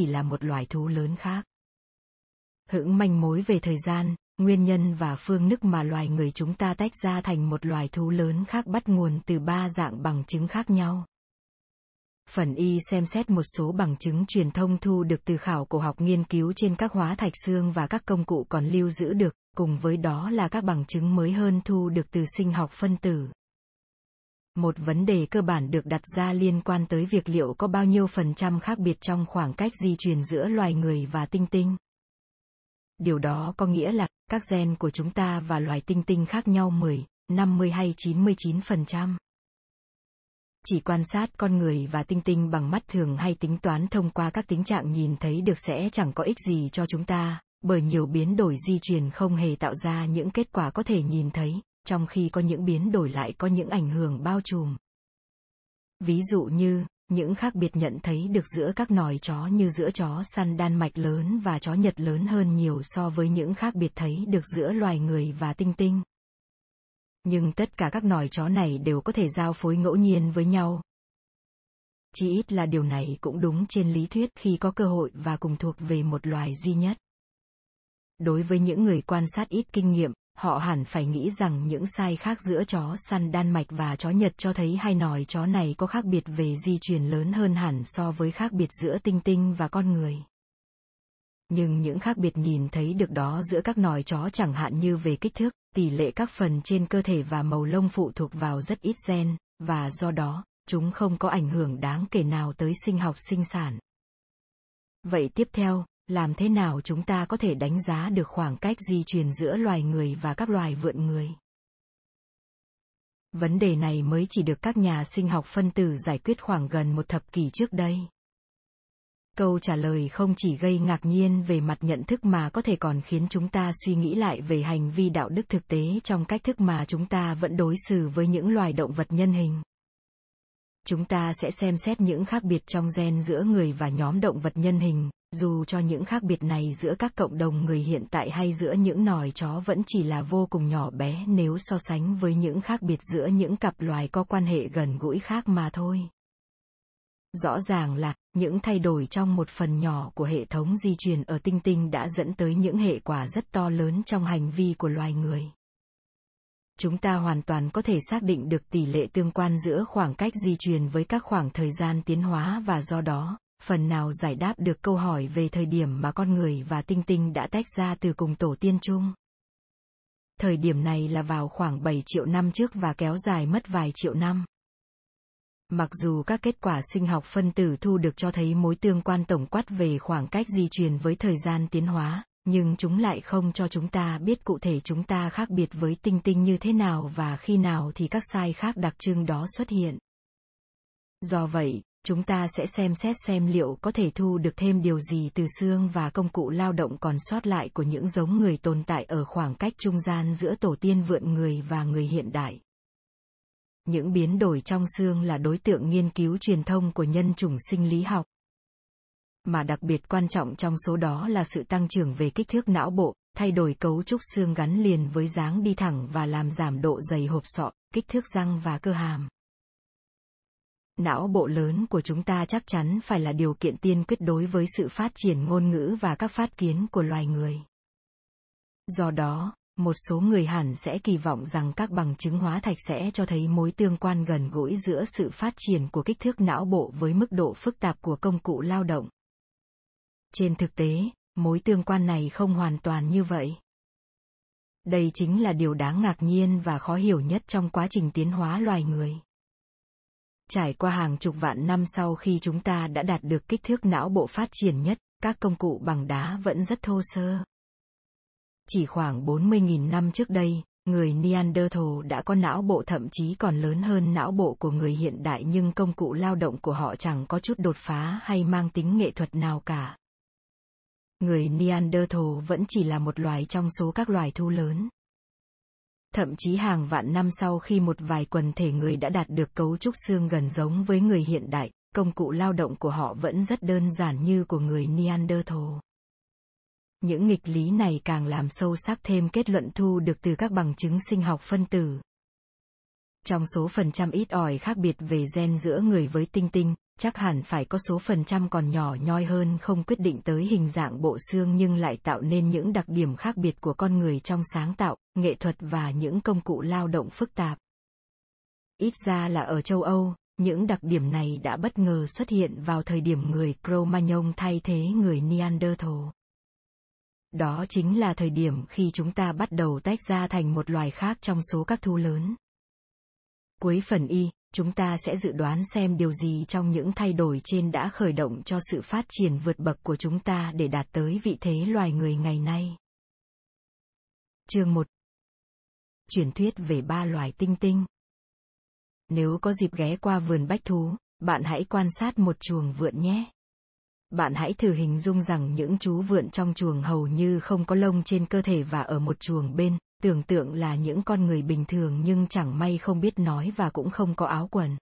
chỉ là một loài thú lớn khác. Hững manh mối về thời gian, nguyên nhân và phương thức mà loài người chúng ta tách ra thành một loài thú lớn khác bắt nguồn từ ba dạng bằng chứng khác nhau. Phần Y xem xét một số bằng chứng truyền thông thu được từ khảo cổ học nghiên cứu trên các hóa thạch xương và các công cụ còn lưu giữ được, cùng với đó là các bằng chứng mới hơn thu được từ sinh học phân tử. Một vấn đề cơ bản được đặt ra liên quan tới việc liệu có bao nhiêu phần trăm khác biệt trong khoảng cách di truyền giữa loài người và tinh tinh. Điều đó có nghĩa là các gen của chúng ta và loài tinh tinh khác nhau 10, 50 hay 99 phần trăm. Chỉ quan sát con người và tinh tinh bằng mắt thường hay tính toán thông qua các tính trạng nhìn thấy được sẽ chẳng có ích gì cho chúng ta, bởi nhiều biến đổi di truyền không hề tạo ra những kết quả có thể nhìn thấy, trong khi có những biến đổi lại có những ảnh hưởng bao trùm. Ví dụ như, những khác biệt nhận thấy được giữa các nòi chó như giữa chó săn Đan Mạch lớn và chó Nhật lớn hơn nhiều so với những khác biệt thấy được giữa loài người và tinh tinh. Nhưng tất cả các nòi chó này đều có thể giao phối ngẫu nhiên với nhau. Chỉ ít là điều này cũng đúng trên lý thuyết khi có cơ hội và cùng thuộc về một loài duy nhất. Đối với những người quan sát ít kinh nghiệm, họ hẳn phải nghĩ rằng những sai khác giữa chó săn Đan Mạch và chó Nhật cho thấy hai nòi chó này có khác biệt về di truyền lớn hơn hẳn so với khác biệt giữa tinh tinh và con người. Nhưng những khác biệt nhìn thấy được đó giữa các nòi chó chẳng hạn như về kích thước, tỷ lệ các phần trên cơ thể và màu lông phụ thuộc vào rất ít gen, và do đó, chúng không có ảnh hưởng đáng kể nào tới sinh học sinh sản. Vậy tiếp theo, làm thế nào chúng ta có thể đánh giá được khoảng cách di truyền giữa loài người và các loài vượn người? Vấn đề này mới chỉ được các nhà sinh học phân tử giải quyết khoảng gần một thập kỷ trước đây. Câu trả lời không chỉ gây ngạc nhiên về mặt nhận thức mà có thể còn khiến chúng ta suy nghĩ lại về hành vi đạo đức thực tế trong cách thức mà chúng ta vẫn đối xử với những loài động vật nhân hình chúng ta sẽ xem xét những khác biệt trong gen giữa người và nhóm động vật nhân hình. Dù cho những khác biệt này giữa các cộng đồng người hiện tại hay giữa những nòi chó vẫn chỉ là vô cùng nhỏ bé, nếu so sánh với những khác biệt giữa những cặp loài có quan hệ gần gũi khác mà thôi. Rõ ràng là, những thay đổi trong một phần nhỏ của hệ thống di truyền ở tinh tinh đã dẫn tới những hệ quả rất to lớn trong hành vi của loài người chúng ta hoàn toàn có thể xác định được tỷ lệ tương quan giữa khoảng cách di truyền với các khoảng thời gian tiến hóa và do đó phần nào giải đáp được câu hỏi về thời điểm mà con người và tinh tinh đã tách ra từ cùng tổ tiên chung. Thời điểm này là vào khoảng 7 triệu năm trước và kéo dài mất vài triệu năm. Mặc dù các kết quả sinh học phân tử thu được cho thấy mối tương quan tổng quát về khoảng cách di truyền với thời gian tiến hóa, nhưng chúng lại không cho chúng ta biết cụ thể chúng ta khác biệt với tinh tinh như thế nào và khi nào thì các sai khác đặc trưng đó xuất hiện. Do vậy, chúng ta sẽ xem xét xem liệu có thể thu được thêm điều gì từ xương và công cụ lao động còn sót lại của những giống người tồn tại ở khoảng cách trung gian giữa tổ tiên vượn người và người hiện đại. Những biến đổi trong xương là đối tượng nghiên cứu truyền thông của nhân chủng sinh lý học. Mà đặc biệt quan trọng trong số đó là sự tăng trưởng về kích thước não bộ, thay đổi cấu trúc xương gắn liền với dáng đi thẳng và làm giảm độ dày hộp sọ, kích thước răng và cơ hàm. Não bộ lớn của chúng ta chắc chắn phải là điều kiện tiên quyết đối với sự phát triển ngôn ngữ và các phát kiến của loài người. Do đó một số người hẳn sẽ kỳ vọng rằng các bằng chứng hóa thạch sẽ cho thấy mối tương quan gần gũi giữa sự phát triển của kích thước não bộ với mức độ phức tạp của công cụ lao động trên thực tế mối tương quan này không hoàn toàn như vậy đây chính là điều đáng ngạc nhiên và khó hiểu nhất trong quá trình tiến hóa loài người Trải qua hàng chục vạn năm sau khi chúng ta đã đạt được kích thước não bộ phát triển nhất, các công cụ bằng đá vẫn rất thô sơ. Chỉ khoảng 40.000 năm trước đây, người Neanderthal đã có não bộ thậm chí còn lớn hơn não bộ của người hiện đại nhưng công cụ lao động của họ chẳng có chút đột phá hay mang tính nghệ thuật nào cả. Người Neanderthal vẫn chỉ là một loài trong số các loài thu lớn. Thậm chí hàng vạn năm sau khi một vài quần thể người đã đạt được cấu trúc xương gần giống với người hiện đại, công cụ lao động của họ vẫn rất đơn giản như của người Neanderthal. Những nghịch lý này càng làm sâu sắc thêm kết luận thu được từ các bằng chứng sinh học phân tử. Trong số phần trăm ít ỏi khác biệt về gen giữa người với tinh tinh, chắc hẳn phải có số phần trăm còn nhỏ nhoi hơn không quyết định tới hình dạng bộ xương nhưng lại tạo nên những đặc điểm khác biệt của con người trong sáng tạo, nghệ thuật và những công cụ lao động phức tạp. Ít ra là ở châu Âu, những đặc điểm này đã bất ngờ xuất hiện vào thời điểm người Cro-Magnon thay thế người Neanderthal. Đó chính là thời điểm khi chúng ta bắt đầu tách ra thành một loài khác trong số các thú lớn. Cuối phần y, chúng ta sẽ dự đoán xem điều gì trong những thay đổi trên đã khởi động cho sự phát triển vượt bậc của chúng ta để đạt tới vị thế loài người ngày nay. Chương 1 Truyền thuyết về ba loài tinh tinh Nếu có dịp ghé qua vườn bách thú, bạn hãy quan sát một chuồng vượn nhé. Bạn hãy thử hình dung rằng những chú vượn trong chuồng hầu như không có lông trên cơ thể và ở một chuồng bên, tưởng tượng là những con người bình thường nhưng chẳng may không biết nói và cũng không có áo quần.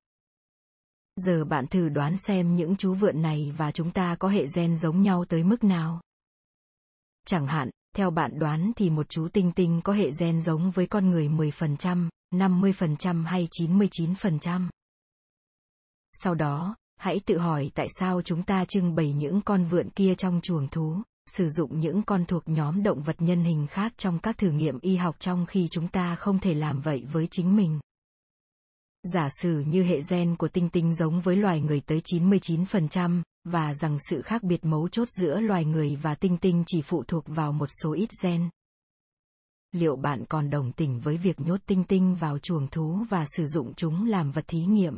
Giờ bạn thử đoán xem những chú vượn này và chúng ta có hệ gen giống nhau tới mức nào. Chẳng hạn, theo bạn đoán thì một chú tinh tinh có hệ gen giống với con người 10%, 50% hay 99%. Sau đó, hãy tự hỏi tại sao chúng ta trưng bày những con vượn kia trong chuồng thú, sử dụng những con thuộc nhóm động vật nhân hình khác trong các thử nghiệm y học trong khi chúng ta không thể làm vậy với chính mình. Giả sử như hệ gen của tinh tinh giống với loài người tới 99%, và rằng sự khác biệt mấu chốt giữa loài người và tinh tinh chỉ phụ thuộc vào một số ít gen. Liệu bạn còn đồng tình với việc nhốt tinh tinh vào chuồng thú và sử dụng chúng làm vật thí nghiệm?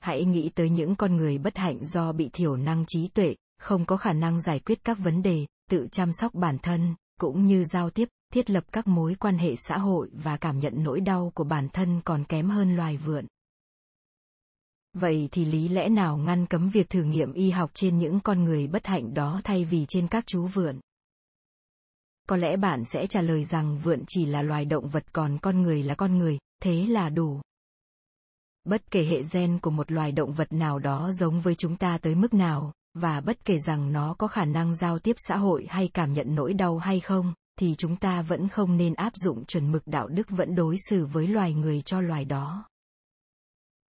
Hãy nghĩ tới những con người bất hạnh do bị thiểu năng trí tuệ, không có khả năng giải quyết các vấn đề, tự chăm sóc bản thân, cũng như giao tiếp, thiết lập các mối quan hệ xã hội và cảm nhận nỗi đau của bản thân còn kém hơn loài vượn. Vậy thì lý lẽ nào ngăn cấm việc thử nghiệm y học trên những con người bất hạnh đó thay vì trên các chú vượn? Có lẽ bạn sẽ trả lời rằng vượn chỉ là loài động vật còn con người là con người, thế là đủ. Bất kể hệ gen của một loài động vật nào đó giống với chúng ta tới mức nào, và bất kể rằng nó có khả năng giao tiếp xã hội hay cảm nhận nỗi đau hay không, thì chúng ta vẫn không nên áp dụng chuẩn mực đạo đức vẫn đối xử với loài người cho loài đó.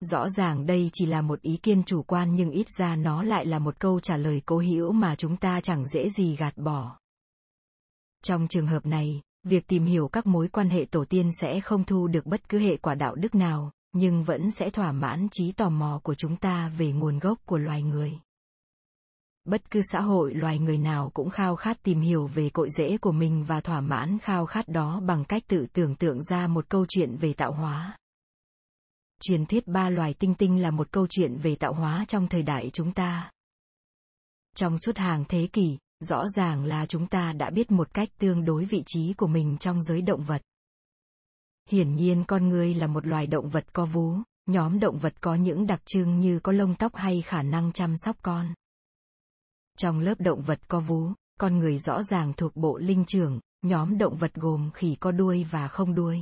Rõ ràng đây chỉ là một ý kiến chủ quan nhưng ít ra nó lại là một câu trả lời cố hữu mà chúng ta chẳng dễ gì gạt bỏ. Trong trường hợp này, việc tìm hiểu các mối quan hệ tổ tiên sẽ không thu được bất cứ hệ quả đạo đức nào, nhưng vẫn sẽ thỏa mãn trí tò mò của chúng ta về nguồn gốc của loài người bất cứ xã hội, loài người nào cũng khao khát tìm hiểu về cội rễ của mình và thỏa mãn khao khát đó bằng cách tự tưởng tượng ra một câu chuyện về tạo hóa. Truyền thuyết ba loài tinh tinh là một câu chuyện về tạo hóa trong thời đại chúng ta. Trong suốt hàng thế kỷ, rõ ràng là chúng ta đã biết một cách tương đối vị trí của mình trong giới động vật. Hiển nhiên con người là một loài động vật có vú, nhóm động vật có những đặc trưng như có lông tóc hay khả năng chăm sóc con trong lớp động vật có vú, con người rõ ràng thuộc bộ linh trưởng, nhóm động vật gồm khỉ có đuôi và không đuôi.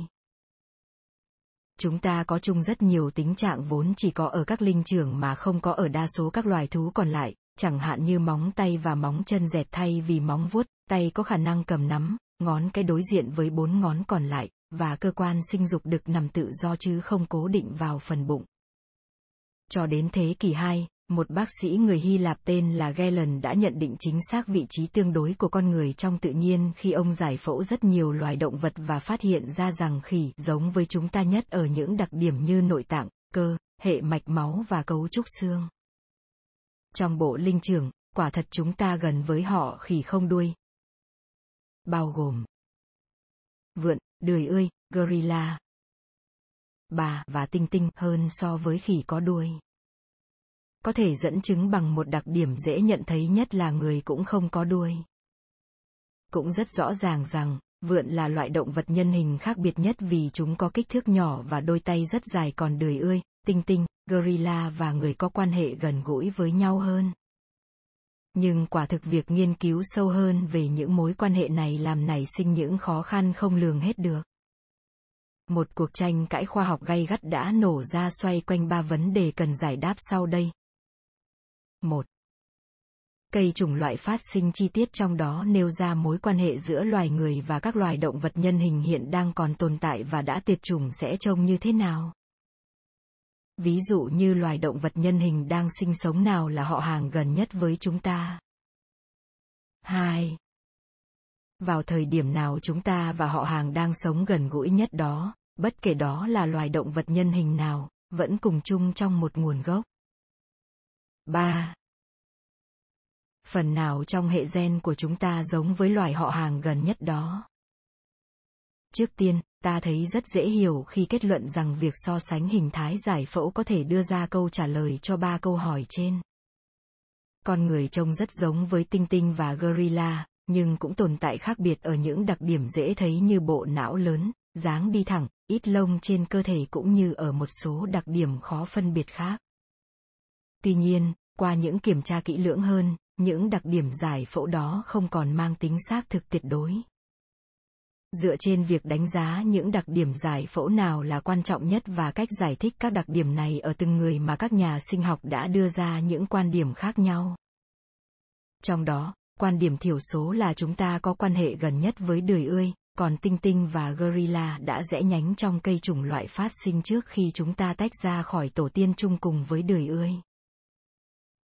Chúng ta có chung rất nhiều tính trạng vốn chỉ có ở các linh trưởng mà không có ở đa số các loài thú còn lại, chẳng hạn như móng tay và móng chân dẹt thay vì móng vuốt, tay có khả năng cầm nắm, ngón cái đối diện với bốn ngón còn lại, và cơ quan sinh dục được nằm tự do chứ không cố định vào phần bụng. Cho đến thế kỷ 2, một bác sĩ người Hy Lạp tên là Galen đã nhận định chính xác vị trí tương đối của con người trong tự nhiên khi ông giải phẫu rất nhiều loài động vật và phát hiện ra rằng khỉ giống với chúng ta nhất ở những đặc điểm như nội tạng, cơ, hệ mạch máu và cấu trúc xương. Trong bộ linh trưởng, quả thật chúng ta gần với họ khỉ không đuôi. Bao gồm vượn, đười ươi, gorilla, bà và tinh tinh hơn so với khỉ có đuôi có thể dẫn chứng bằng một đặc điểm dễ nhận thấy nhất là người cũng không có đuôi. Cũng rất rõ ràng rằng, vượn là loại động vật nhân hình khác biệt nhất vì chúng có kích thước nhỏ và đôi tay rất dài còn đười ươi, tinh tinh, gorilla và người có quan hệ gần gũi với nhau hơn. Nhưng quả thực việc nghiên cứu sâu hơn về những mối quan hệ này làm nảy sinh những khó khăn không lường hết được. Một cuộc tranh cãi khoa học gay gắt đã nổ ra xoay quanh ba vấn đề cần giải đáp sau đây. 1. Cây chủng loại phát sinh chi tiết trong đó nêu ra mối quan hệ giữa loài người và các loài động vật nhân hình hiện đang còn tồn tại và đã tuyệt chủng sẽ trông như thế nào. Ví dụ như loài động vật nhân hình đang sinh sống nào là họ hàng gần nhất với chúng ta. 2. Vào thời điểm nào chúng ta và họ hàng đang sống gần gũi nhất đó, bất kể đó là loài động vật nhân hình nào, vẫn cùng chung trong một nguồn gốc. 3. Phần nào trong hệ gen của chúng ta giống với loài họ hàng gần nhất đó? Trước tiên, ta thấy rất dễ hiểu khi kết luận rằng việc so sánh hình thái giải phẫu có thể đưa ra câu trả lời cho ba câu hỏi trên. Con người trông rất giống với tinh tinh và gorilla, nhưng cũng tồn tại khác biệt ở những đặc điểm dễ thấy như bộ não lớn, dáng đi thẳng, ít lông trên cơ thể cũng như ở một số đặc điểm khó phân biệt khác. Tuy nhiên, qua những kiểm tra kỹ lưỡng hơn, những đặc điểm giải phẫu đó không còn mang tính xác thực tuyệt đối. Dựa trên việc đánh giá những đặc điểm giải phẫu nào là quan trọng nhất và cách giải thích các đặc điểm này ở từng người mà các nhà sinh học đã đưa ra những quan điểm khác nhau. Trong đó, quan điểm thiểu số là chúng ta có quan hệ gần nhất với đười ươi, còn tinh tinh và gorilla đã rẽ nhánh trong cây chủng loại phát sinh trước khi chúng ta tách ra khỏi tổ tiên chung cùng với đười ươi.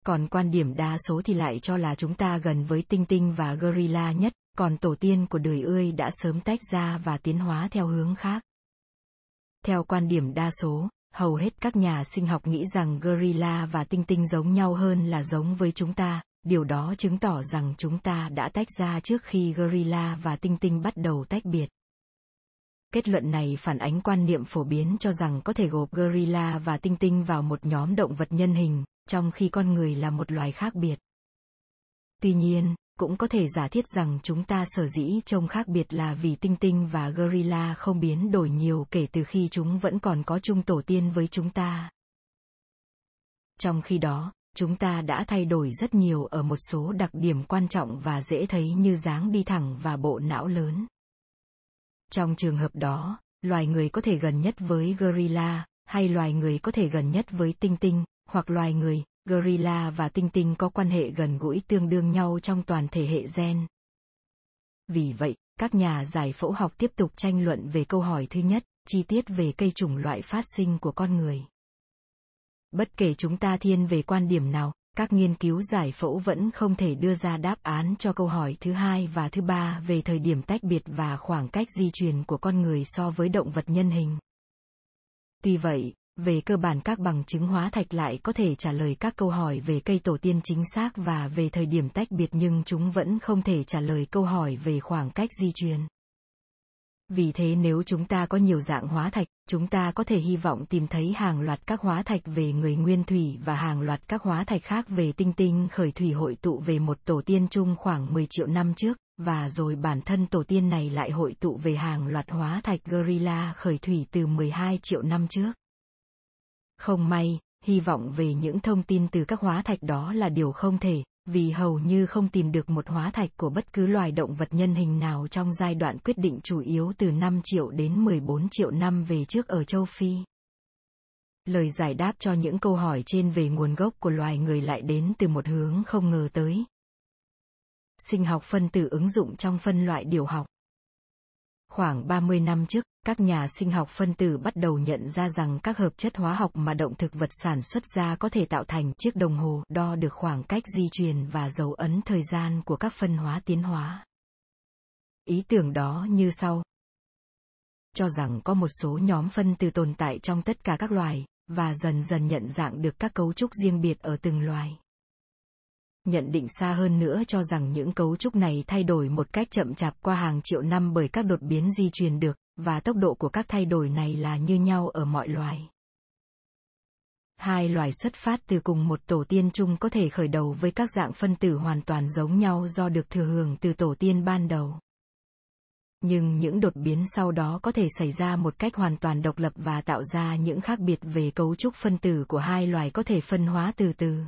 Còn quan điểm đa số thì lại cho là chúng ta gần với tinh tinh và gorilla nhất, còn tổ tiên của đời ươi đã sớm tách ra và tiến hóa theo hướng khác. Theo quan điểm đa số, hầu hết các nhà sinh học nghĩ rằng gorilla và tinh tinh giống nhau hơn là giống với chúng ta, điều đó chứng tỏ rằng chúng ta đã tách ra trước khi gorilla và tinh tinh bắt đầu tách biệt. Kết luận này phản ánh quan niệm phổ biến cho rằng có thể gộp gorilla và tinh tinh vào một nhóm động vật nhân hình, trong khi con người là một loài khác biệt. Tuy nhiên, cũng có thể giả thiết rằng chúng ta sở dĩ trông khác biệt là vì tinh tinh và gorilla không biến đổi nhiều kể từ khi chúng vẫn còn có chung tổ tiên với chúng ta. Trong khi đó, chúng ta đã thay đổi rất nhiều ở một số đặc điểm quan trọng và dễ thấy như dáng đi thẳng và bộ não lớn. Trong trường hợp đó, loài người có thể gần nhất với gorilla, hay loài người có thể gần nhất với tinh tinh, hoặc loài người, gorilla và tinh tinh có quan hệ gần gũi tương đương nhau trong toàn thể hệ gen. Vì vậy, các nhà giải phẫu học tiếp tục tranh luận về câu hỏi thứ nhất, chi tiết về cây chủng loại phát sinh của con người. Bất kể chúng ta thiên về quan điểm nào, các nghiên cứu giải phẫu vẫn không thể đưa ra đáp án cho câu hỏi thứ hai và thứ ba về thời điểm tách biệt và khoảng cách di truyền của con người so với động vật nhân hình. Tuy vậy, về cơ bản các bằng chứng hóa thạch lại có thể trả lời các câu hỏi về cây tổ tiên chính xác và về thời điểm tách biệt nhưng chúng vẫn không thể trả lời câu hỏi về khoảng cách di truyền. Vì thế nếu chúng ta có nhiều dạng hóa thạch, chúng ta có thể hy vọng tìm thấy hàng loạt các hóa thạch về người nguyên thủy và hàng loạt các hóa thạch khác về tinh tinh khởi thủy hội tụ về một tổ tiên chung khoảng 10 triệu năm trước, và rồi bản thân tổ tiên này lại hội tụ về hàng loạt hóa thạch gorilla khởi thủy từ 12 triệu năm trước. Không may, hy vọng về những thông tin từ các hóa thạch đó là điều không thể, vì hầu như không tìm được một hóa thạch của bất cứ loài động vật nhân hình nào trong giai đoạn quyết định chủ yếu từ 5 triệu đến 14 triệu năm về trước ở châu Phi. Lời giải đáp cho những câu hỏi trên về nguồn gốc của loài người lại đến từ một hướng không ngờ tới. Sinh học phân tử ứng dụng trong phân loại điều học. Khoảng 30 năm trước, các nhà sinh học phân tử bắt đầu nhận ra rằng các hợp chất hóa học mà động thực vật sản xuất ra có thể tạo thành chiếc đồng hồ đo được khoảng cách di truyền và dấu ấn thời gian của các phân hóa tiến hóa. Ý tưởng đó như sau. Cho rằng có một số nhóm phân tử tồn tại trong tất cả các loài, và dần dần nhận dạng được các cấu trúc riêng biệt ở từng loài nhận định xa hơn nữa cho rằng những cấu trúc này thay đổi một cách chậm chạp qua hàng triệu năm bởi các đột biến di truyền được, và tốc độ của các thay đổi này là như nhau ở mọi loài. Hai loài xuất phát từ cùng một tổ tiên chung có thể khởi đầu với các dạng phân tử hoàn toàn giống nhau do được thừa hưởng từ tổ tiên ban đầu. Nhưng những đột biến sau đó có thể xảy ra một cách hoàn toàn độc lập và tạo ra những khác biệt về cấu trúc phân tử của hai loài có thể phân hóa từ từ.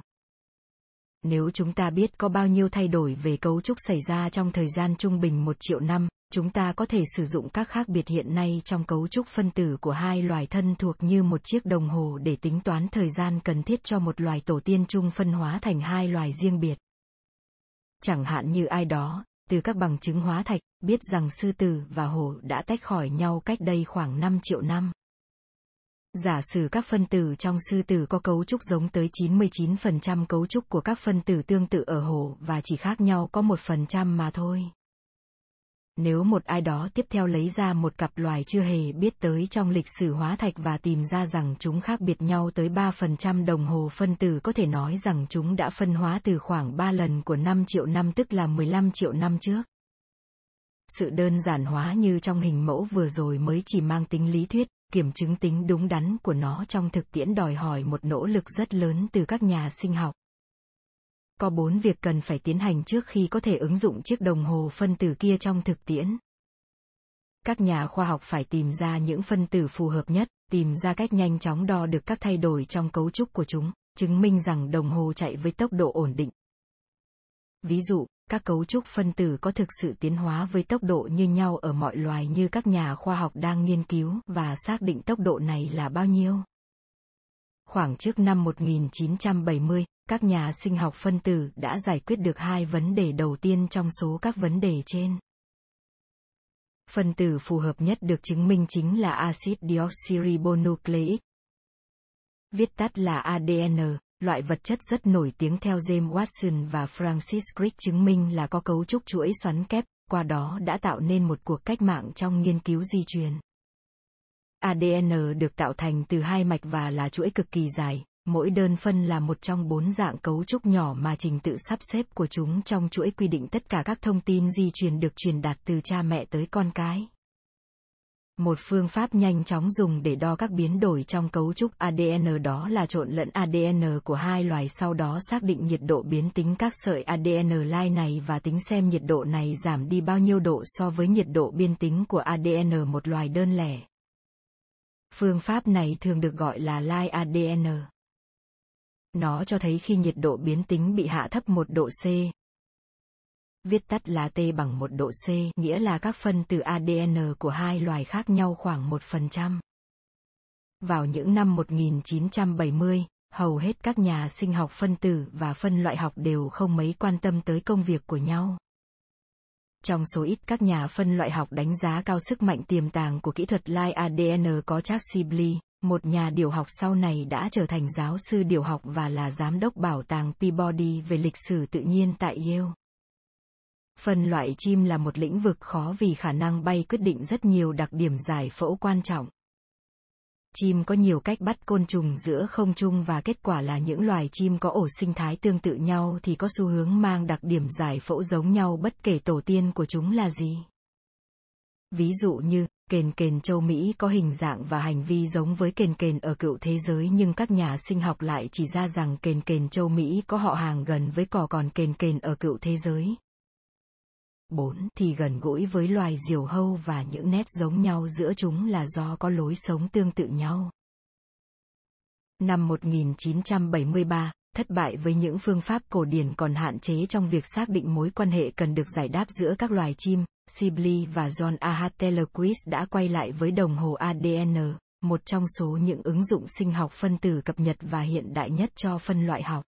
Nếu chúng ta biết có bao nhiêu thay đổi về cấu trúc xảy ra trong thời gian trung bình một triệu năm, chúng ta có thể sử dụng các khác biệt hiện nay trong cấu trúc phân tử của hai loài thân thuộc như một chiếc đồng hồ để tính toán thời gian cần thiết cho một loài tổ tiên chung phân hóa thành hai loài riêng biệt. Chẳng hạn như ai đó, từ các bằng chứng hóa thạch, biết rằng sư tử và hổ đã tách khỏi nhau cách đây khoảng 5 triệu năm. Giả sử các phân tử trong sư tử có cấu trúc giống tới 99% cấu trúc của các phân tử tương tự ở hổ và chỉ khác nhau có 1% mà thôi. Nếu một ai đó tiếp theo lấy ra một cặp loài chưa hề biết tới trong lịch sử hóa thạch và tìm ra rằng chúng khác biệt nhau tới 3% đồng hồ phân tử có thể nói rằng chúng đã phân hóa từ khoảng 3 lần của 5 triệu năm tức là 15 triệu năm trước. Sự đơn giản hóa như trong hình mẫu vừa rồi mới chỉ mang tính lý thuyết, kiểm chứng tính đúng đắn của nó trong thực tiễn đòi hỏi một nỗ lực rất lớn từ các nhà sinh học. Có bốn việc cần phải tiến hành trước khi có thể ứng dụng chiếc đồng hồ phân tử kia trong thực tiễn. Các nhà khoa học phải tìm ra những phân tử phù hợp nhất, tìm ra cách nhanh chóng đo được các thay đổi trong cấu trúc của chúng, chứng minh rằng đồng hồ chạy với tốc độ ổn định. Ví dụ, các cấu trúc phân tử có thực sự tiến hóa với tốc độ như nhau ở mọi loài như các nhà khoa học đang nghiên cứu và xác định tốc độ này là bao nhiêu. Khoảng trước năm 1970, các nhà sinh học phân tử đã giải quyết được hai vấn đề đầu tiên trong số các vấn đề trên. Phân tử phù hợp nhất được chứng minh chính là axit deoxyribonucleic. Viết tắt là ADN, loại vật chất rất nổi tiếng theo James Watson và Francis Crick chứng minh là có cấu trúc chuỗi xoắn kép, qua đó đã tạo nên một cuộc cách mạng trong nghiên cứu di truyền. ADN được tạo thành từ hai mạch và là chuỗi cực kỳ dài, mỗi đơn phân là một trong bốn dạng cấu trúc nhỏ mà trình tự sắp xếp của chúng trong chuỗi quy định tất cả các thông tin di truyền được truyền đạt từ cha mẹ tới con cái. Một phương pháp nhanh chóng dùng để đo các biến đổi trong cấu trúc ADN đó là trộn lẫn ADN của hai loài sau đó xác định nhiệt độ biến tính các sợi ADN lai này và tính xem nhiệt độ này giảm đi bao nhiêu độ so với nhiệt độ biên tính của ADN một loài đơn lẻ. Phương pháp này thường được gọi là lai ADN. Nó cho thấy khi nhiệt độ biến tính bị hạ thấp một độ C, viết tắt là T bằng một độ C, nghĩa là các phân tử ADN của hai loài khác nhau khoảng 1%. Vào những năm 1970, hầu hết các nhà sinh học phân tử và phân loại học đều không mấy quan tâm tới công việc của nhau. Trong số ít các nhà phân loại học đánh giá cao sức mạnh tiềm tàng của kỹ thuật lai ADN có Charles Sibley, một nhà điều học sau này đã trở thành giáo sư điều học và là giám đốc bảo tàng Peabody về lịch sử tự nhiên tại Yale. Phân loại chim là một lĩnh vực khó vì khả năng bay quyết định rất nhiều đặc điểm giải phẫu quan trọng. Chim có nhiều cách bắt côn trùng giữa không trung và kết quả là những loài chim có ổ sinh thái tương tự nhau thì có xu hướng mang đặc điểm giải phẫu giống nhau bất kể tổ tiên của chúng là gì. Ví dụ như, kền kền châu Mỹ có hình dạng và hành vi giống với kền kền ở cựu thế giới nhưng các nhà sinh học lại chỉ ra rằng kền kền châu Mỹ có họ hàng gần với cò còn kền kền ở cựu thế giới. 4 thì gần gũi với loài diều hâu và những nét giống nhau giữa chúng là do có lối sống tương tự nhau. Năm 1973, thất bại với những phương pháp cổ điển còn hạn chế trong việc xác định mối quan hệ cần được giải đáp giữa các loài chim, Sibley và John A. Tellerquist đã quay lại với đồng hồ ADN, một trong số những ứng dụng sinh học phân tử cập nhật và hiện đại nhất cho phân loại học.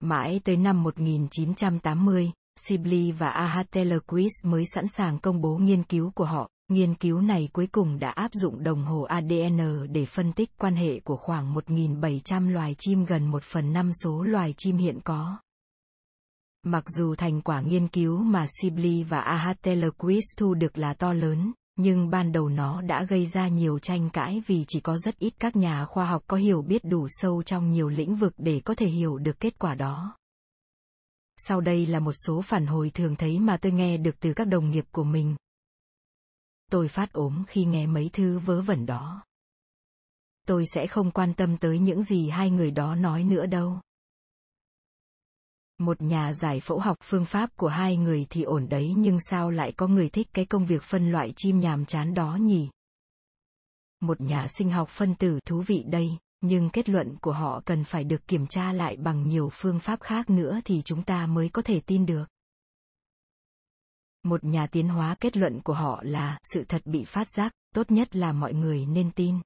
Mãi tới năm 1980, Sibley và A.H. Mới sẵn sàng công bố nghiên cứu của họ. Nghiên cứu này cuối cùng đã áp dụng đồng hồ ADN để phân tích quan hệ của khoảng 1.700 loài chim gần 1 phần 5 số loài chim hiện có. Mặc dù thành quả nghiên cứu mà Sibley và A.H. Thu được là to lớn, nhưng ban đầu nó đã gây ra nhiều tranh cãi vì chỉ có rất ít các nhà khoa học có hiểu biết đủ sâu trong nhiều lĩnh vực để có thể hiểu được kết quả đó. Sau đây là một số phản hồi thường thấy mà tôi nghe được từ các đồng nghiệp của mình. Tôi phát ốm khi nghe mấy thứ vớ vẩn đó. Tôi sẽ không quan tâm tới những gì hai người đó nói nữa đâu. Một nhà giải phẫu học phương pháp của hai người thì ổn đấy nhưng sao lại có người thích cái công việc phân loại chim nhàm chán đó nhỉ? Một nhà sinh học phân tử thú vị đây, nhưng kết luận của họ cần phải được kiểm tra lại bằng nhiều phương pháp khác nữa thì chúng ta mới có thể tin được. Một nhà tiến hóa kết luận của họ là sự thật bị phát giác, tốt nhất là mọi người nên tin.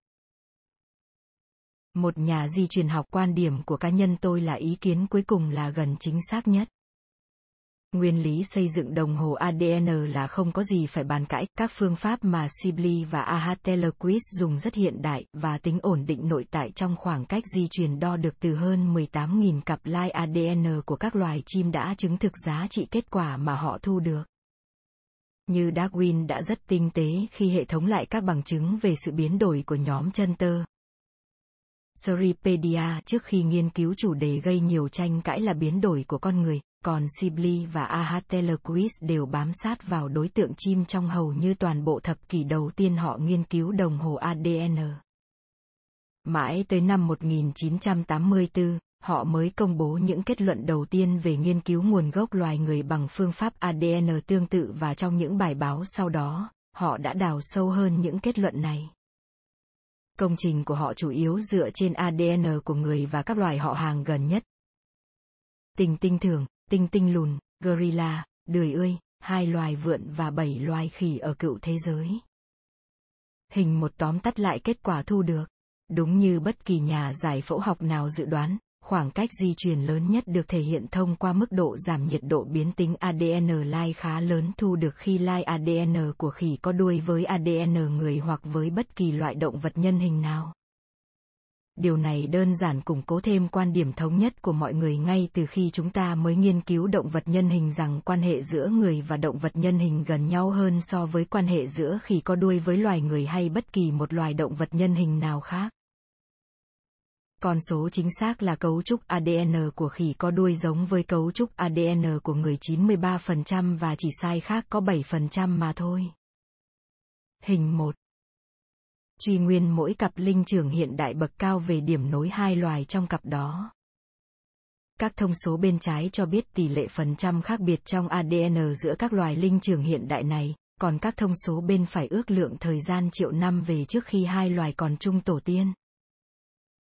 Một nhà di truyền học quan điểm của cá nhân tôi là ý kiến cuối cùng là gần chính xác nhất. Nguyên lý xây dựng đồng hồ ADN là không có gì phải bàn cãi, các phương pháp mà Sibley và Ahatelquist dùng rất hiện đại và tính ổn định nội tại trong khoảng cách di truyền đo được từ hơn 18.000 cặp lai ADN của các loài chim đã chứng thực giá trị kết quả mà họ thu được. Như Darwin đã rất tinh tế khi hệ thống lại các bằng chứng về sự biến đổi của nhóm chân tơ. Seripedia trước khi nghiên cứu chủ đề gây nhiều tranh cãi là biến đổi của con người, còn Sibley và Ahatelquist đều bám sát vào đối tượng chim trong hầu như toàn bộ thập kỷ đầu tiên họ nghiên cứu đồng hồ ADN. Mãi tới năm 1984, họ mới công bố những kết luận đầu tiên về nghiên cứu nguồn gốc loài người bằng phương pháp ADN tương tự và trong những bài báo sau đó, họ đã đào sâu hơn những kết luận này. Công trình của họ chủ yếu dựa trên ADN của người và các loài họ hàng gần nhất. Tình tinh thường, tinh tinh lùn, gorilla, đười ươi, hai loài vượn và bảy loài khỉ ở cựu thế giới. Hình một tóm tắt lại kết quả thu được. Đúng như bất kỳ nhà giải phẫu học nào dự đoán, khoảng cách di truyền lớn nhất được thể hiện thông qua mức độ giảm nhiệt độ biến tính ADN lai khá lớn thu được khi lai ADN của khỉ có đuôi với ADN người hoặc với bất kỳ loại động vật nhân hình nào. Điều này đơn giản củng cố thêm quan điểm thống nhất của mọi người ngay từ khi chúng ta mới nghiên cứu động vật nhân hình rằng quan hệ giữa người và động vật nhân hình gần nhau hơn so với quan hệ giữa khỉ có đuôi với loài người hay bất kỳ một loài động vật nhân hình nào khác. Con số chính xác là cấu trúc ADN của khỉ có đuôi giống với cấu trúc ADN của người 93% và chỉ sai khác có 7% mà thôi. Hình 1 truy nguyên mỗi cặp linh trưởng hiện đại bậc cao về điểm nối hai loài trong cặp đó. Các thông số bên trái cho biết tỷ lệ phần trăm khác biệt trong ADN giữa các loài linh trưởng hiện đại này, còn các thông số bên phải ước lượng thời gian triệu năm về trước khi hai loài còn chung tổ tiên.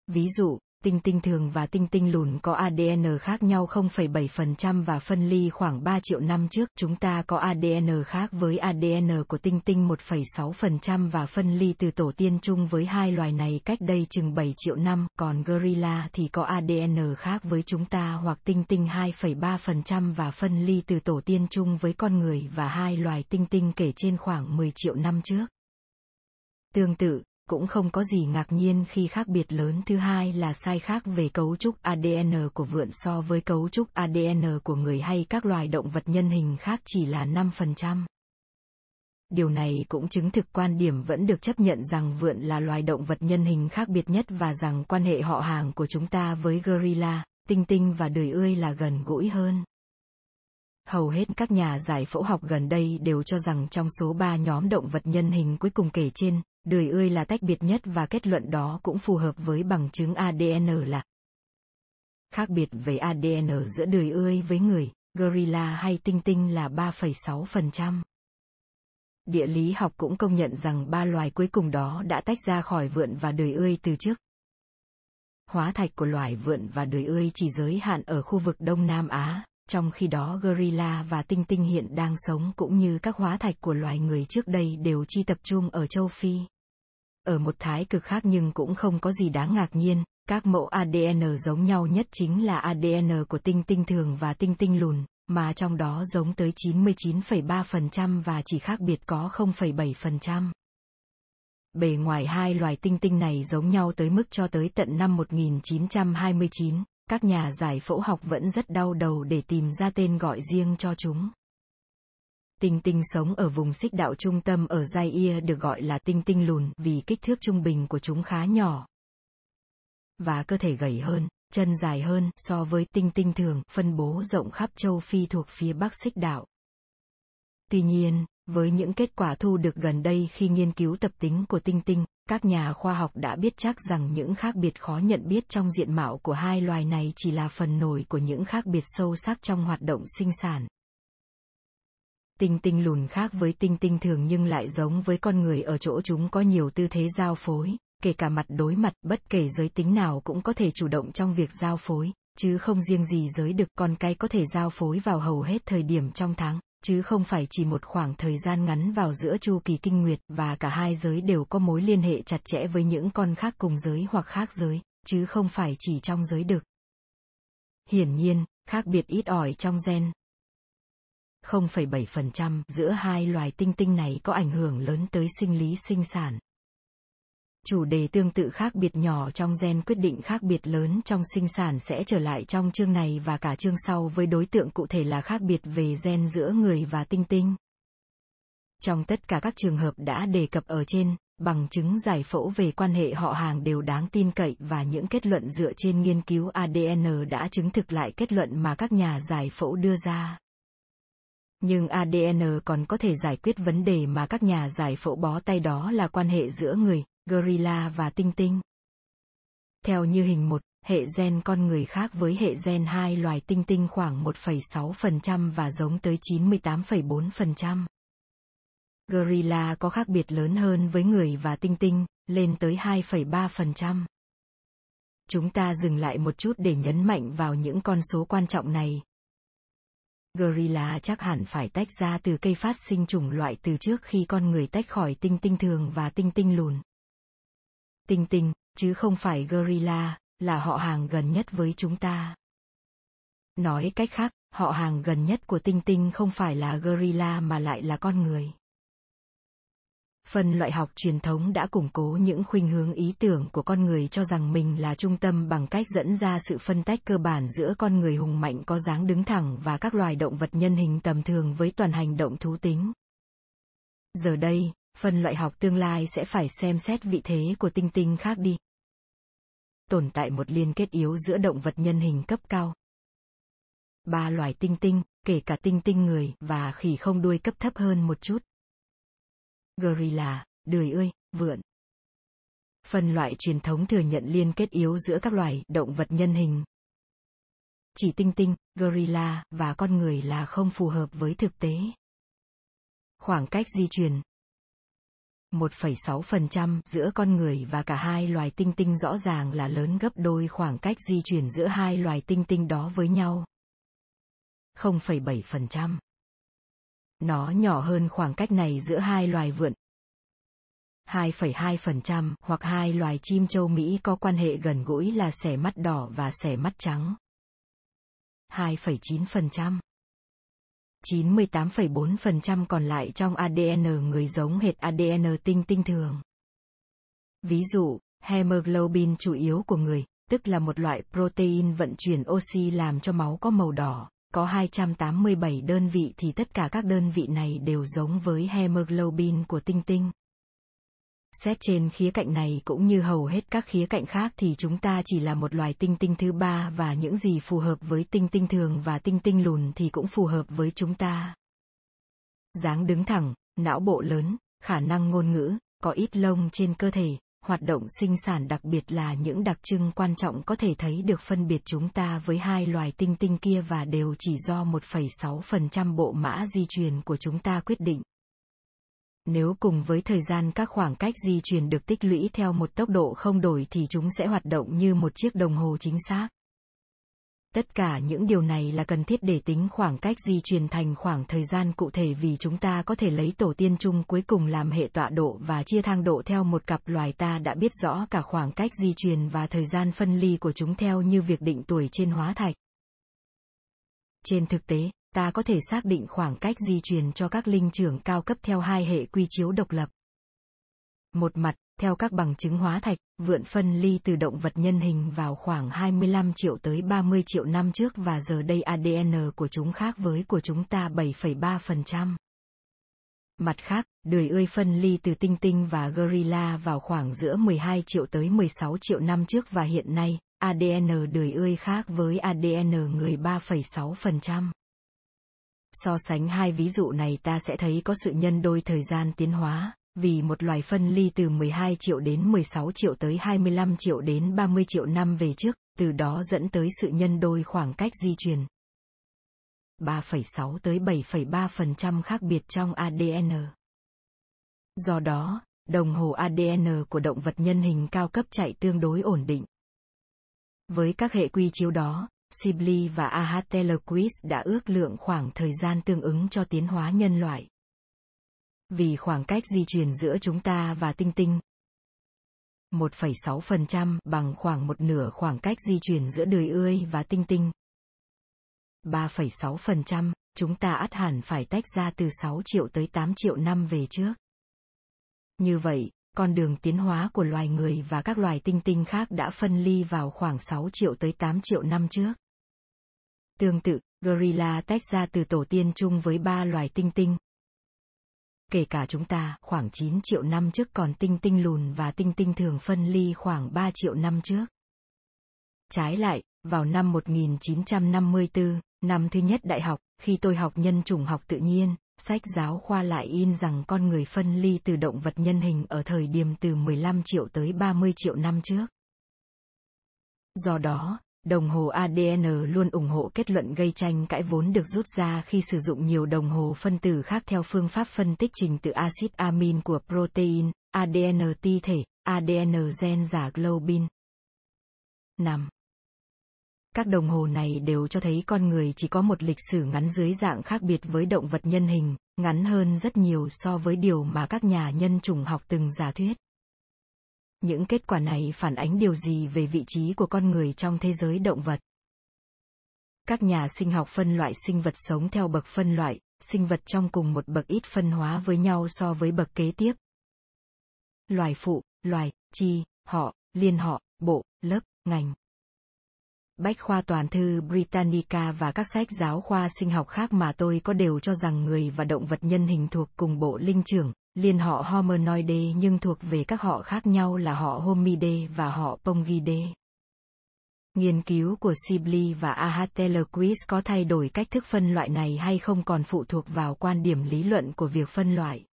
Ví dụ, tinh tinh thường và tinh tinh lùn có ADN khác nhau 0,7% và phân ly khoảng 3 triệu năm trước. Chúng ta có ADN khác với ADN của tinh tinh 1,6% và phân ly từ tổ tiên chung với hai loài này cách đây chừng 7 triệu năm, còn gorilla thì có ADN khác với chúng ta hoặc tinh tinh 2,3% và phân ly từ tổ tiên chung với con người và hai loài tinh tinh kể trên khoảng 10 triệu năm trước. Tương tự, cũng không có gì ngạc nhiên khi khác biệt lớn thứ hai là sai khác về cấu trúc ADN của vượn so với cấu trúc ADN của người hay các loài động vật nhân hình khác chỉ là 5%. Điều này cũng chứng thực quan điểm vẫn được chấp nhận rằng vượn là loài động vật nhân hình khác biệt nhất và rằng quan hệ họ hàng của chúng ta với gorilla, tinh tinh và đời ươi là gần gũi hơn. Hầu hết các nhà giải phẫu học gần đây đều cho rằng trong số ba nhóm động vật nhân hình cuối cùng kể trên, Đười ươi là tách biệt nhất và kết luận đó cũng phù hợp với bằng chứng ADN là khác biệt về ADN giữa đười ươi với người, gorilla hay tinh tinh là 3,6%. Địa lý học cũng công nhận rằng ba loài cuối cùng đó đã tách ra khỏi vượn và đười ươi từ trước. Hóa thạch của loài vượn và đười ươi chỉ giới hạn ở khu vực Đông Nam Á, trong khi đó gorilla và tinh tinh hiện đang sống cũng như các hóa thạch của loài người trước đây đều chi tập trung ở châu Phi. Ở một thái cực khác nhưng cũng không có gì đáng ngạc nhiên, các mẫu ADN giống nhau nhất chính là ADN của tinh tinh thường và tinh tinh lùn, mà trong đó giống tới 99,3% và chỉ khác biệt có 0,7%. Bề ngoài hai loài tinh tinh này giống nhau tới mức cho tới tận năm 1929, các nhà giải phẫu học vẫn rất đau đầu để tìm ra tên gọi riêng cho chúng. Tinh tinh sống ở vùng xích đạo trung tâm ở Zaire được gọi là tinh tinh lùn vì kích thước trung bình của chúng khá nhỏ. Và cơ thể gầy hơn, chân dài hơn so với tinh tinh thường phân bố rộng khắp châu Phi thuộc phía bắc xích đạo. Tuy nhiên, với những kết quả thu được gần đây khi nghiên cứu tập tính của tinh tinh, các nhà khoa học đã biết chắc rằng những khác biệt khó nhận biết trong diện mạo của hai loài này chỉ là phần nổi của những khác biệt sâu sắc trong hoạt động sinh sản. Tinh tinh lùn khác với tinh tinh thường nhưng lại giống với con người ở chỗ chúng có nhiều tư thế giao phối, kể cả mặt đối mặt bất kể giới tính nào cũng có thể chủ động trong việc giao phối, chứ không riêng gì giới được con cái có thể giao phối vào hầu hết thời điểm trong tháng, chứ không phải chỉ một khoảng thời gian ngắn vào giữa chu kỳ kinh nguyệt và cả hai giới đều có mối liên hệ chặt chẽ với những con khác cùng giới hoặc khác giới, chứ không phải chỉ trong giới được. Hiển nhiên, khác biệt ít ỏi trong gen, 0,7% giữa hai loài tinh tinh này có ảnh hưởng lớn tới sinh lý sinh sản. Chủ đề tương tự khác biệt nhỏ trong gen quyết định khác biệt lớn trong sinh sản sẽ trở lại trong chương này và cả chương sau với đối tượng cụ thể là khác biệt về gen giữa người và tinh tinh. Trong tất cả các trường hợp đã đề cập ở trên, bằng chứng giải phẫu về quan hệ họ hàng đều đáng tin cậy và những kết luận dựa trên nghiên cứu ADN đã chứng thực lại kết luận mà các nhà giải phẫu đưa ra. Nhưng ADN còn có thể giải quyết vấn đề mà các nhà giải phẫu bó tay đó là quan hệ giữa người, gorilla và tinh tinh. Theo như hình 1, hệ gen con người khác với hệ gen hai loài tinh tinh khoảng 1,6% và giống tới 98,4%. Gorilla có khác biệt lớn hơn với người và tinh tinh, lên tới 2,3%. Chúng ta dừng lại một chút để nhấn mạnh vào những con số quan trọng này. Gorilla chắc hẳn phải tách ra từ cây phát sinh chủng loại từ trước khi con người tách khỏi tinh tinh thường và tinh tinh lùn. Tinh tinh, chứ không phải gorilla, là họ hàng gần nhất với chúng ta. Nói cách khác, họ hàng gần nhất của tinh tinh không phải là gorilla mà lại là con người. Phân loại học truyền thống đã củng cố những khuynh hướng ý tưởng của con người cho rằng mình là trung tâm bằng cách dẫn ra sự phân tách cơ bản giữa con người hùng mạnh có dáng đứng thẳng và các loài động vật nhân hình tầm thường với toàn hành động thú tính. Giờ đây, phân loại học tương lai sẽ phải xem xét vị thế của tinh tinh khác đi. Tồn tại một liên kết yếu giữa động vật nhân hình cấp cao. Ba loài tinh tinh, kể cả tinh tinh người và khỉ không đuôi cấp thấp hơn một chút gorilla, đười ươi, vượn. Phân loại truyền thống thừa nhận liên kết yếu giữa các loài động vật nhân hình. Chỉ tinh tinh, gorilla và con người là không phù hợp với thực tế. Khoảng cách di truyền 1,6% giữa con người và cả hai loài tinh tinh rõ ràng là lớn gấp đôi khoảng cách di chuyển giữa hai loài tinh tinh đó với nhau. 0,7%. Nó nhỏ hơn khoảng cách này giữa hai loài vượn. 2,2% hoặc hai loài chim châu Mỹ có quan hệ gần gũi là sẻ mắt đỏ và sẻ mắt trắng. 2,9%. 98,4% còn lại trong ADN người giống hệt ADN tinh tinh thường. Ví dụ, hemoglobin chủ yếu của người, tức là một loại protein vận chuyển oxy làm cho máu có màu đỏ, có 287 đơn vị thì tất cả các đơn vị này đều giống với hemoglobin của tinh tinh. Xét trên khía cạnh này cũng như hầu hết các khía cạnh khác thì chúng ta chỉ là một loài tinh tinh thứ ba và những gì phù hợp với tinh tinh thường và tinh tinh lùn thì cũng phù hợp với chúng ta. dáng đứng thẳng, não bộ lớn, khả năng ngôn ngữ, có ít lông trên cơ thể, hoạt động sinh sản đặc biệt là những đặc trưng quan trọng có thể thấy được phân biệt chúng ta với hai loài tinh tinh kia và đều chỉ do 1,6% bộ mã di truyền của chúng ta quyết định. Nếu cùng với thời gian các khoảng cách di truyền được tích lũy theo một tốc độ không đổi thì chúng sẽ hoạt động như một chiếc đồng hồ chính xác. Tất cả những điều này là cần thiết để tính khoảng cách di truyền thành khoảng thời gian cụ thể vì chúng ta có thể lấy tổ tiên chung cuối cùng làm hệ tọa độ và chia thang độ theo một cặp loài ta đã biết rõ cả khoảng cách di truyền và thời gian phân ly của chúng theo như việc định tuổi trên hóa thạch. Trên thực tế, ta có thể xác định khoảng cách di truyền cho các linh trưởng cao cấp theo hai hệ quy chiếu độc lập. Một mặt, theo các bằng chứng hóa thạch, vượn phân ly từ động vật nhân hình vào khoảng 25 triệu tới 30 triệu năm trước và giờ đây ADN của chúng khác với của chúng ta 7,3%. Mặt khác, đười ươi phân ly từ tinh tinh và gorilla vào khoảng giữa 12 triệu tới 16 triệu năm trước và hiện nay, ADN đười ươi khác với ADN người 3,6%. So sánh hai ví dụ này ta sẽ thấy có sự nhân đôi thời gian tiến hóa, vì một loài phân ly từ 12 triệu đến 16 triệu tới 25 triệu đến 30 triệu năm về trước, từ đó dẫn tới sự nhân đôi khoảng cách di truyền. 3,6 tới 7,3% khác biệt trong ADN. Do đó, đồng hồ ADN của động vật nhân hình cao cấp chạy tương đối ổn định. Với các hệ quy chiếu đó, Sibley và Ahatelquist đã ước lượng khoảng thời gian tương ứng cho tiến hóa nhân loại. Vì khoảng cách di truyền giữa chúng ta và tinh tinh 1,6% bằng khoảng một nửa khoảng cách di truyền giữa đười ươi và tinh tinh. 3,6%, chúng ta ắt hẳn phải tách ra từ 6 triệu tới 8 triệu năm về trước. Như vậy, con đường tiến hóa của loài người và các loài tinh tinh khác đã phân ly vào khoảng 6 triệu tới 8 triệu năm trước. Tương tự, gorilla tách ra từ tổ tiên chung với ba loài tinh tinh. Kể cả chúng ta, khoảng 9 triệu năm trước còn tinh tinh lùn và tinh tinh thường phân ly khoảng 3 triệu năm trước. Trái lại, vào năm 1954, năm thứ nhất đại học, khi tôi học nhân chủng học tự nhiên, sách giáo khoa lại in rằng con người phân ly từ động vật nhân hình ở thời điểm từ 15 triệu tới 30 triệu năm trước. Do đó, đồng hồ ADN luôn ủng hộ kết luận gây tranh cãi vốn được rút ra khi sử dụng nhiều đồng hồ phân tử khác theo phương pháp phân tích trình tự axit amin của protein, ADN ti thể, ADN gen giả globin. 5. Các đồng hồ này đều cho thấy con người chỉ có một lịch sử ngắn dưới dạng khác biệt với động vật nhân hình, ngắn hơn rất nhiều so với điều mà các nhà nhân chủng học từng giả thuyết. Những kết quả này phản ánh điều gì về vị trí của con người trong thế giới động vật? Các nhà sinh học phân loại sinh vật sống theo bậc phân loại, sinh vật trong cùng một bậc ít phân hóa với nhau so với bậc kế tiếp. Loài phụ, loài, chi, họ, liên họ, bộ, lớp, ngành. Bách khoa toàn thư Britannica và các sách giáo khoa sinh học khác mà tôi có đều cho rằng người và động vật nhân hình thuộc cùng bộ linh trưởng, liên họ Hominoidae nhưng thuộc về các họ khác nhau là họ Homidae và họ Pongidae. Nghiên cứu của Sibley và Ahatelquist có thay đổi cách thức phân loại này hay không còn phụ thuộc vào quan điểm lý luận của việc phân loại.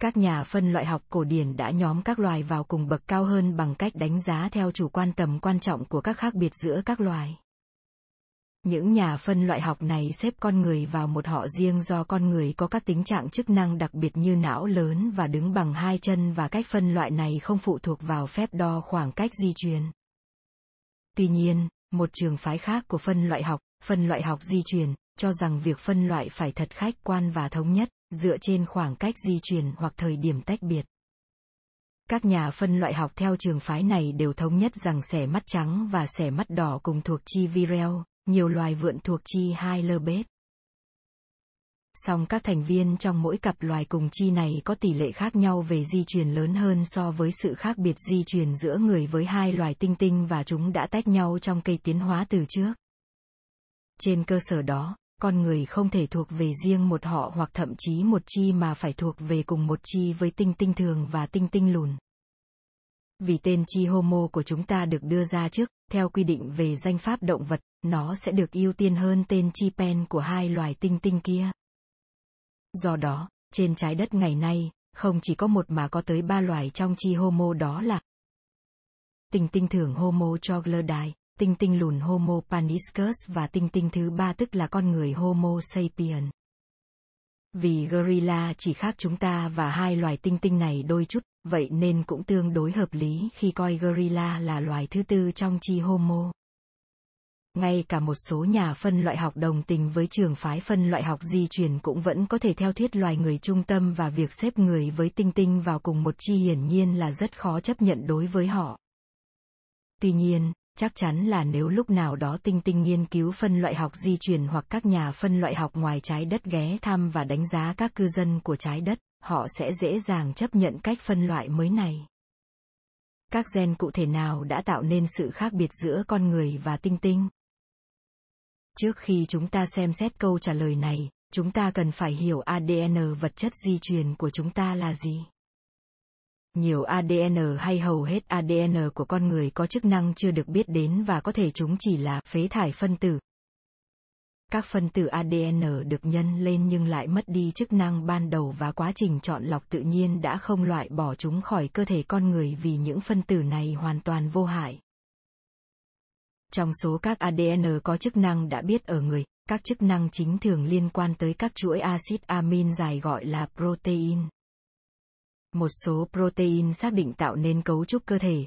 Các nhà phân loại học cổ điển đã nhóm các loài vào cùng bậc cao hơn bằng cách đánh giá theo chủ quan tầm quan trọng của các khác biệt giữa các loài. Những nhà phân loại học này xếp con người vào một họ riêng do con người có các tính trạng chức năng đặc biệt như não lớn và đứng bằng hai chân và cách phân loại này không phụ thuộc vào phép đo khoảng cách di truyền. Tuy nhiên, một trường phái khác của phân loại học, phân loại học di truyền, cho rằng việc phân loại phải thật khách quan và thống nhất, dựa trên khoảng cách di truyền hoặc thời điểm tách biệt. Các nhà phân loại học theo trường phái này đều thống nhất rằng xẻ mắt trắng và xẻ mắt đỏ cùng thuộc chi vireo, nhiều loài vượn thuộc chi hai lơ bết. Song các thành viên trong mỗi cặp loài cùng chi này có tỷ lệ khác nhau về di truyền lớn hơn so với sự khác biệt di truyền giữa người với hai loài tinh tinh và chúng đã tách nhau trong cây tiến hóa từ trước. Trên cơ sở đó, con người không thể thuộc về riêng một họ hoặc thậm chí một chi mà phải thuộc về cùng một chi với tinh tinh thường và tinh tinh lùn. Vì tên chi Homo của chúng ta được đưa ra trước, theo quy định về danh pháp động vật, nó sẽ được ưu tiên hơn tên chi pen của hai loài tinh tinh kia. Do đó, trên trái đất ngày nay, không chỉ có một mà có tới ba loài trong chi Homo đó là tinh tinh thưởng Homo troglodyte, tinh tinh lùn Homo paniscus và tinh tinh thứ ba tức là con người Homo sapien. Vì gorilla chỉ khác chúng ta và hai loài tinh tinh này đôi chút, vậy nên cũng tương đối hợp lý khi coi gorilla là loài thứ tư trong chi Homo. Ngay cả một số nhà phân loại học đồng tình với trường phái phân loại học di truyền cũng vẫn có thể theo thuyết loài người trung tâm và việc xếp người với tinh tinh vào cùng một chi hiển nhiên là rất khó chấp nhận đối với họ. Tuy nhiên, chắc chắn là nếu lúc nào đó tinh tinh nghiên cứu phân loại học di truyền hoặc các nhà phân loại học ngoài trái đất ghé thăm và đánh giá các cư dân của trái đất, họ sẽ dễ dàng chấp nhận cách phân loại mới này. Các gen cụ thể nào đã tạo nên sự khác biệt giữa con người và tinh tinh? Trước khi chúng ta xem xét câu trả lời này, chúng ta cần phải hiểu ADN vật chất di truyền của chúng ta là gì. Nhiều ADN hay hầu hết ADN của con người có chức năng chưa được biết đến và có thể chúng chỉ là phế thải phân tử. Các phân tử ADN được nhân lên nhưng lại mất đi chức năng ban đầu và quá trình chọn lọc tự nhiên đã không loại bỏ chúng khỏi cơ thể con người vì những phân tử này hoàn toàn vô hại. Trong số các ADN có chức năng đã biết ở người, các chức năng chính thường liên quan tới các chuỗi axit amin dài gọi là protein. Một số protein xác định tạo nên cấu trúc cơ thể.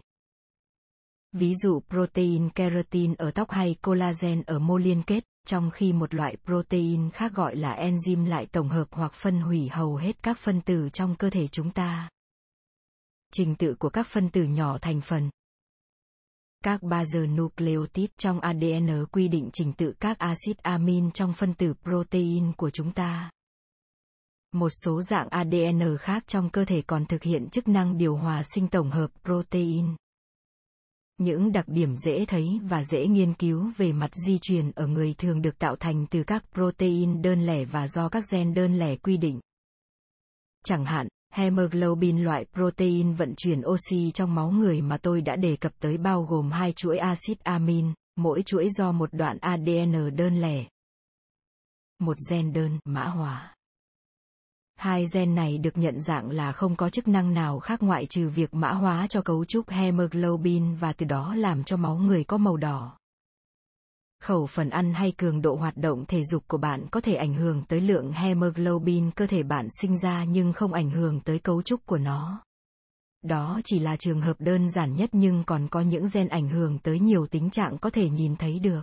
Ví dụ protein keratin ở tóc hay collagen ở mô liên kết, trong khi một loại protein khác gọi là enzyme lại tổng hợp hoặc phân hủy hầu hết các phân tử trong cơ thể chúng ta. Trình tự của các phân tử nhỏ thành phần, Các bazơ nucleotide trong ADN quy định trình tự các axit amin trong phân tử protein của chúng ta. Một số dạng ADN khác trong cơ thể còn thực hiện chức năng điều hòa sinh tổng hợp protein. Những đặc điểm dễ thấy và dễ nghiên cứu về mặt di truyền ở người thường được tạo thành từ các protein đơn lẻ và do các gen đơn lẻ quy định. Chẳng hạn, hemoglobin loại protein vận chuyển oxy trong máu người mà tôi đã đề cập tới bao gồm hai chuỗi axit amin, mỗi chuỗi do một đoạn ADN đơn lẻ. Một gen đơn mã hóa. Hai gen này được nhận dạng là không có chức năng nào khác ngoại trừ việc mã hóa cho cấu trúc hemoglobin và từ đó làm cho máu người có màu đỏ. Khẩu phần ăn hay cường độ hoạt động thể dục của bạn có thể ảnh hưởng tới lượng hemoglobin cơ thể bạn sinh ra nhưng không ảnh hưởng tới cấu trúc của nó. Đó chỉ là trường hợp đơn giản nhất nhưng còn có những gen ảnh hưởng tới nhiều tính trạng có thể nhìn thấy được.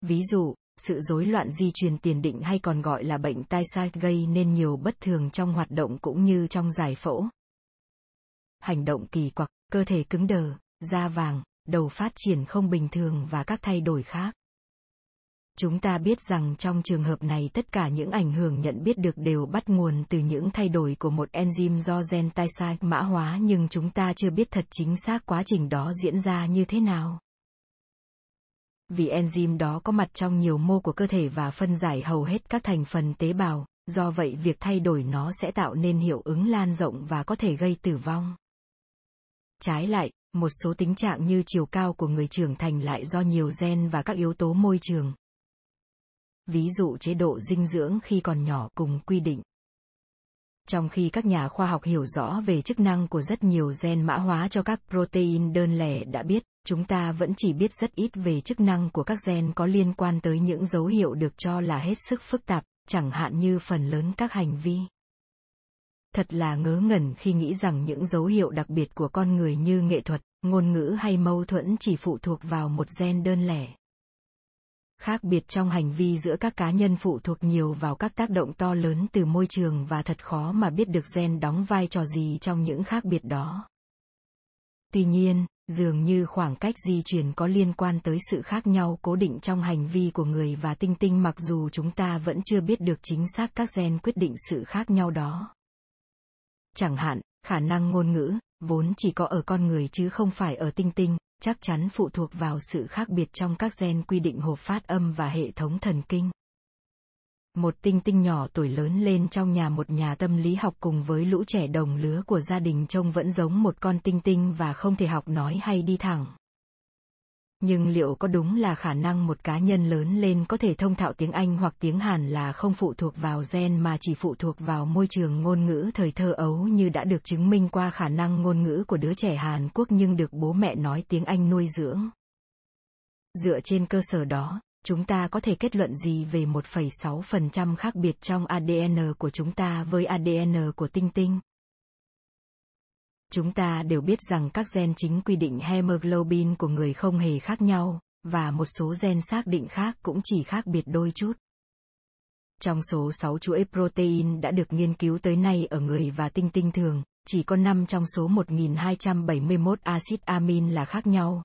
Ví dụ, sự rối loạn di truyền tiền định hay còn gọi là bệnh tai sai gây nên nhiều bất thường trong hoạt động cũng như trong giải phẫu. Hành động kỳ quặc, cơ thể cứng đờ, da vàng, đầu phát triển không bình thường và các thay đổi khác. Chúng ta biết rằng trong trường hợp này tất cả những ảnh hưởng nhận biết được đều bắt nguồn từ những thay đổi của một enzyme do gen tai sai mã hóa nhưng chúng ta chưa biết thật chính xác quá trình đó diễn ra như thế nào vì enzyme đó có mặt trong nhiều mô của cơ thể và phân giải hầu hết các thành phần tế bào, do vậy việc thay đổi nó sẽ tạo nên hiệu ứng lan rộng và có thể gây tử vong. Trái lại, một số tính trạng như chiều cao của người trưởng thành lại do nhiều gen và các yếu tố môi trường. Ví dụ chế độ dinh dưỡng khi còn nhỏ cùng quy định. Trong khi các nhà khoa học hiểu rõ về chức năng của rất nhiều gen mã hóa cho các protein đơn lẻ đã biết, chúng ta vẫn chỉ biết rất ít về chức năng của các gen có liên quan tới những dấu hiệu được cho là hết sức phức tạp, chẳng hạn như phần lớn các hành vi. Thật là ngớ ngẩn khi nghĩ rằng những dấu hiệu đặc biệt của con người như nghệ thuật, ngôn ngữ hay mâu thuẫn chỉ phụ thuộc vào một gen đơn lẻ. Khác biệt trong hành vi giữa các cá nhân phụ thuộc nhiều vào các tác động to lớn từ môi trường và thật khó mà biết được gen đóng vai trò gì trong những khác biệt đó. Tuy nhiên, dường như khoảng cách di truyền có liên quan tới sự khác nhau cố định trong hành vi của người và tinh tinh mặc dù chúng ta vẫn chưa biết được chính xác các gen quyết định sự khác nhau đó. Chẳng hạn, khả năng ngôn ngữ, vốn chỉ có ở con người chứ không phải ở tinh tinh, chắc chắn phụ thuộc vào sự khác biệt trong các gen quy định hộp phát âm và hệ thống thần kinh. Một tinh tinh nhỏ tuổi lớn lên trong nhà một nhà tâm lý học cùng với lũ trẻ đồng lứa của gia đình trông vẫn giống một con tinh tinh và không thể học nói hay đi thẳng. Nhưng liệu có đúng là khả năng một cá nhân lớn lên có thể thông thạo tiếng Anh hoặc tiếng Hàn là không phụ thuộc vào gen mà chỉ phụ thuộc vào môi trường ngôn ngữ thời thơ ấu như đã được chứng minh qua khả năng ngôn ngữ của đứa trẻ Hàn Quốc nhưng được bố mẹ nói tiếng Anh nuôi dưỡng. Dựa trên cơ sở đó, chúng ta có thể kết luận gì về 1,6% khác biệt trong ADN của chúng ta với ADN của tinh tinh? Chúng ta đều biết rằng các gen chính quy định hemoglobin của người không hề khác nhau, và một số gen xác định khác cũng chỉ khác biệt đôi chút. Trong số 6 chuỗi protein đã được nghiên cứu tới nay ở người và tinh tinh thường, chỉ có 5 trong số 1271 axit amin là khác nhau,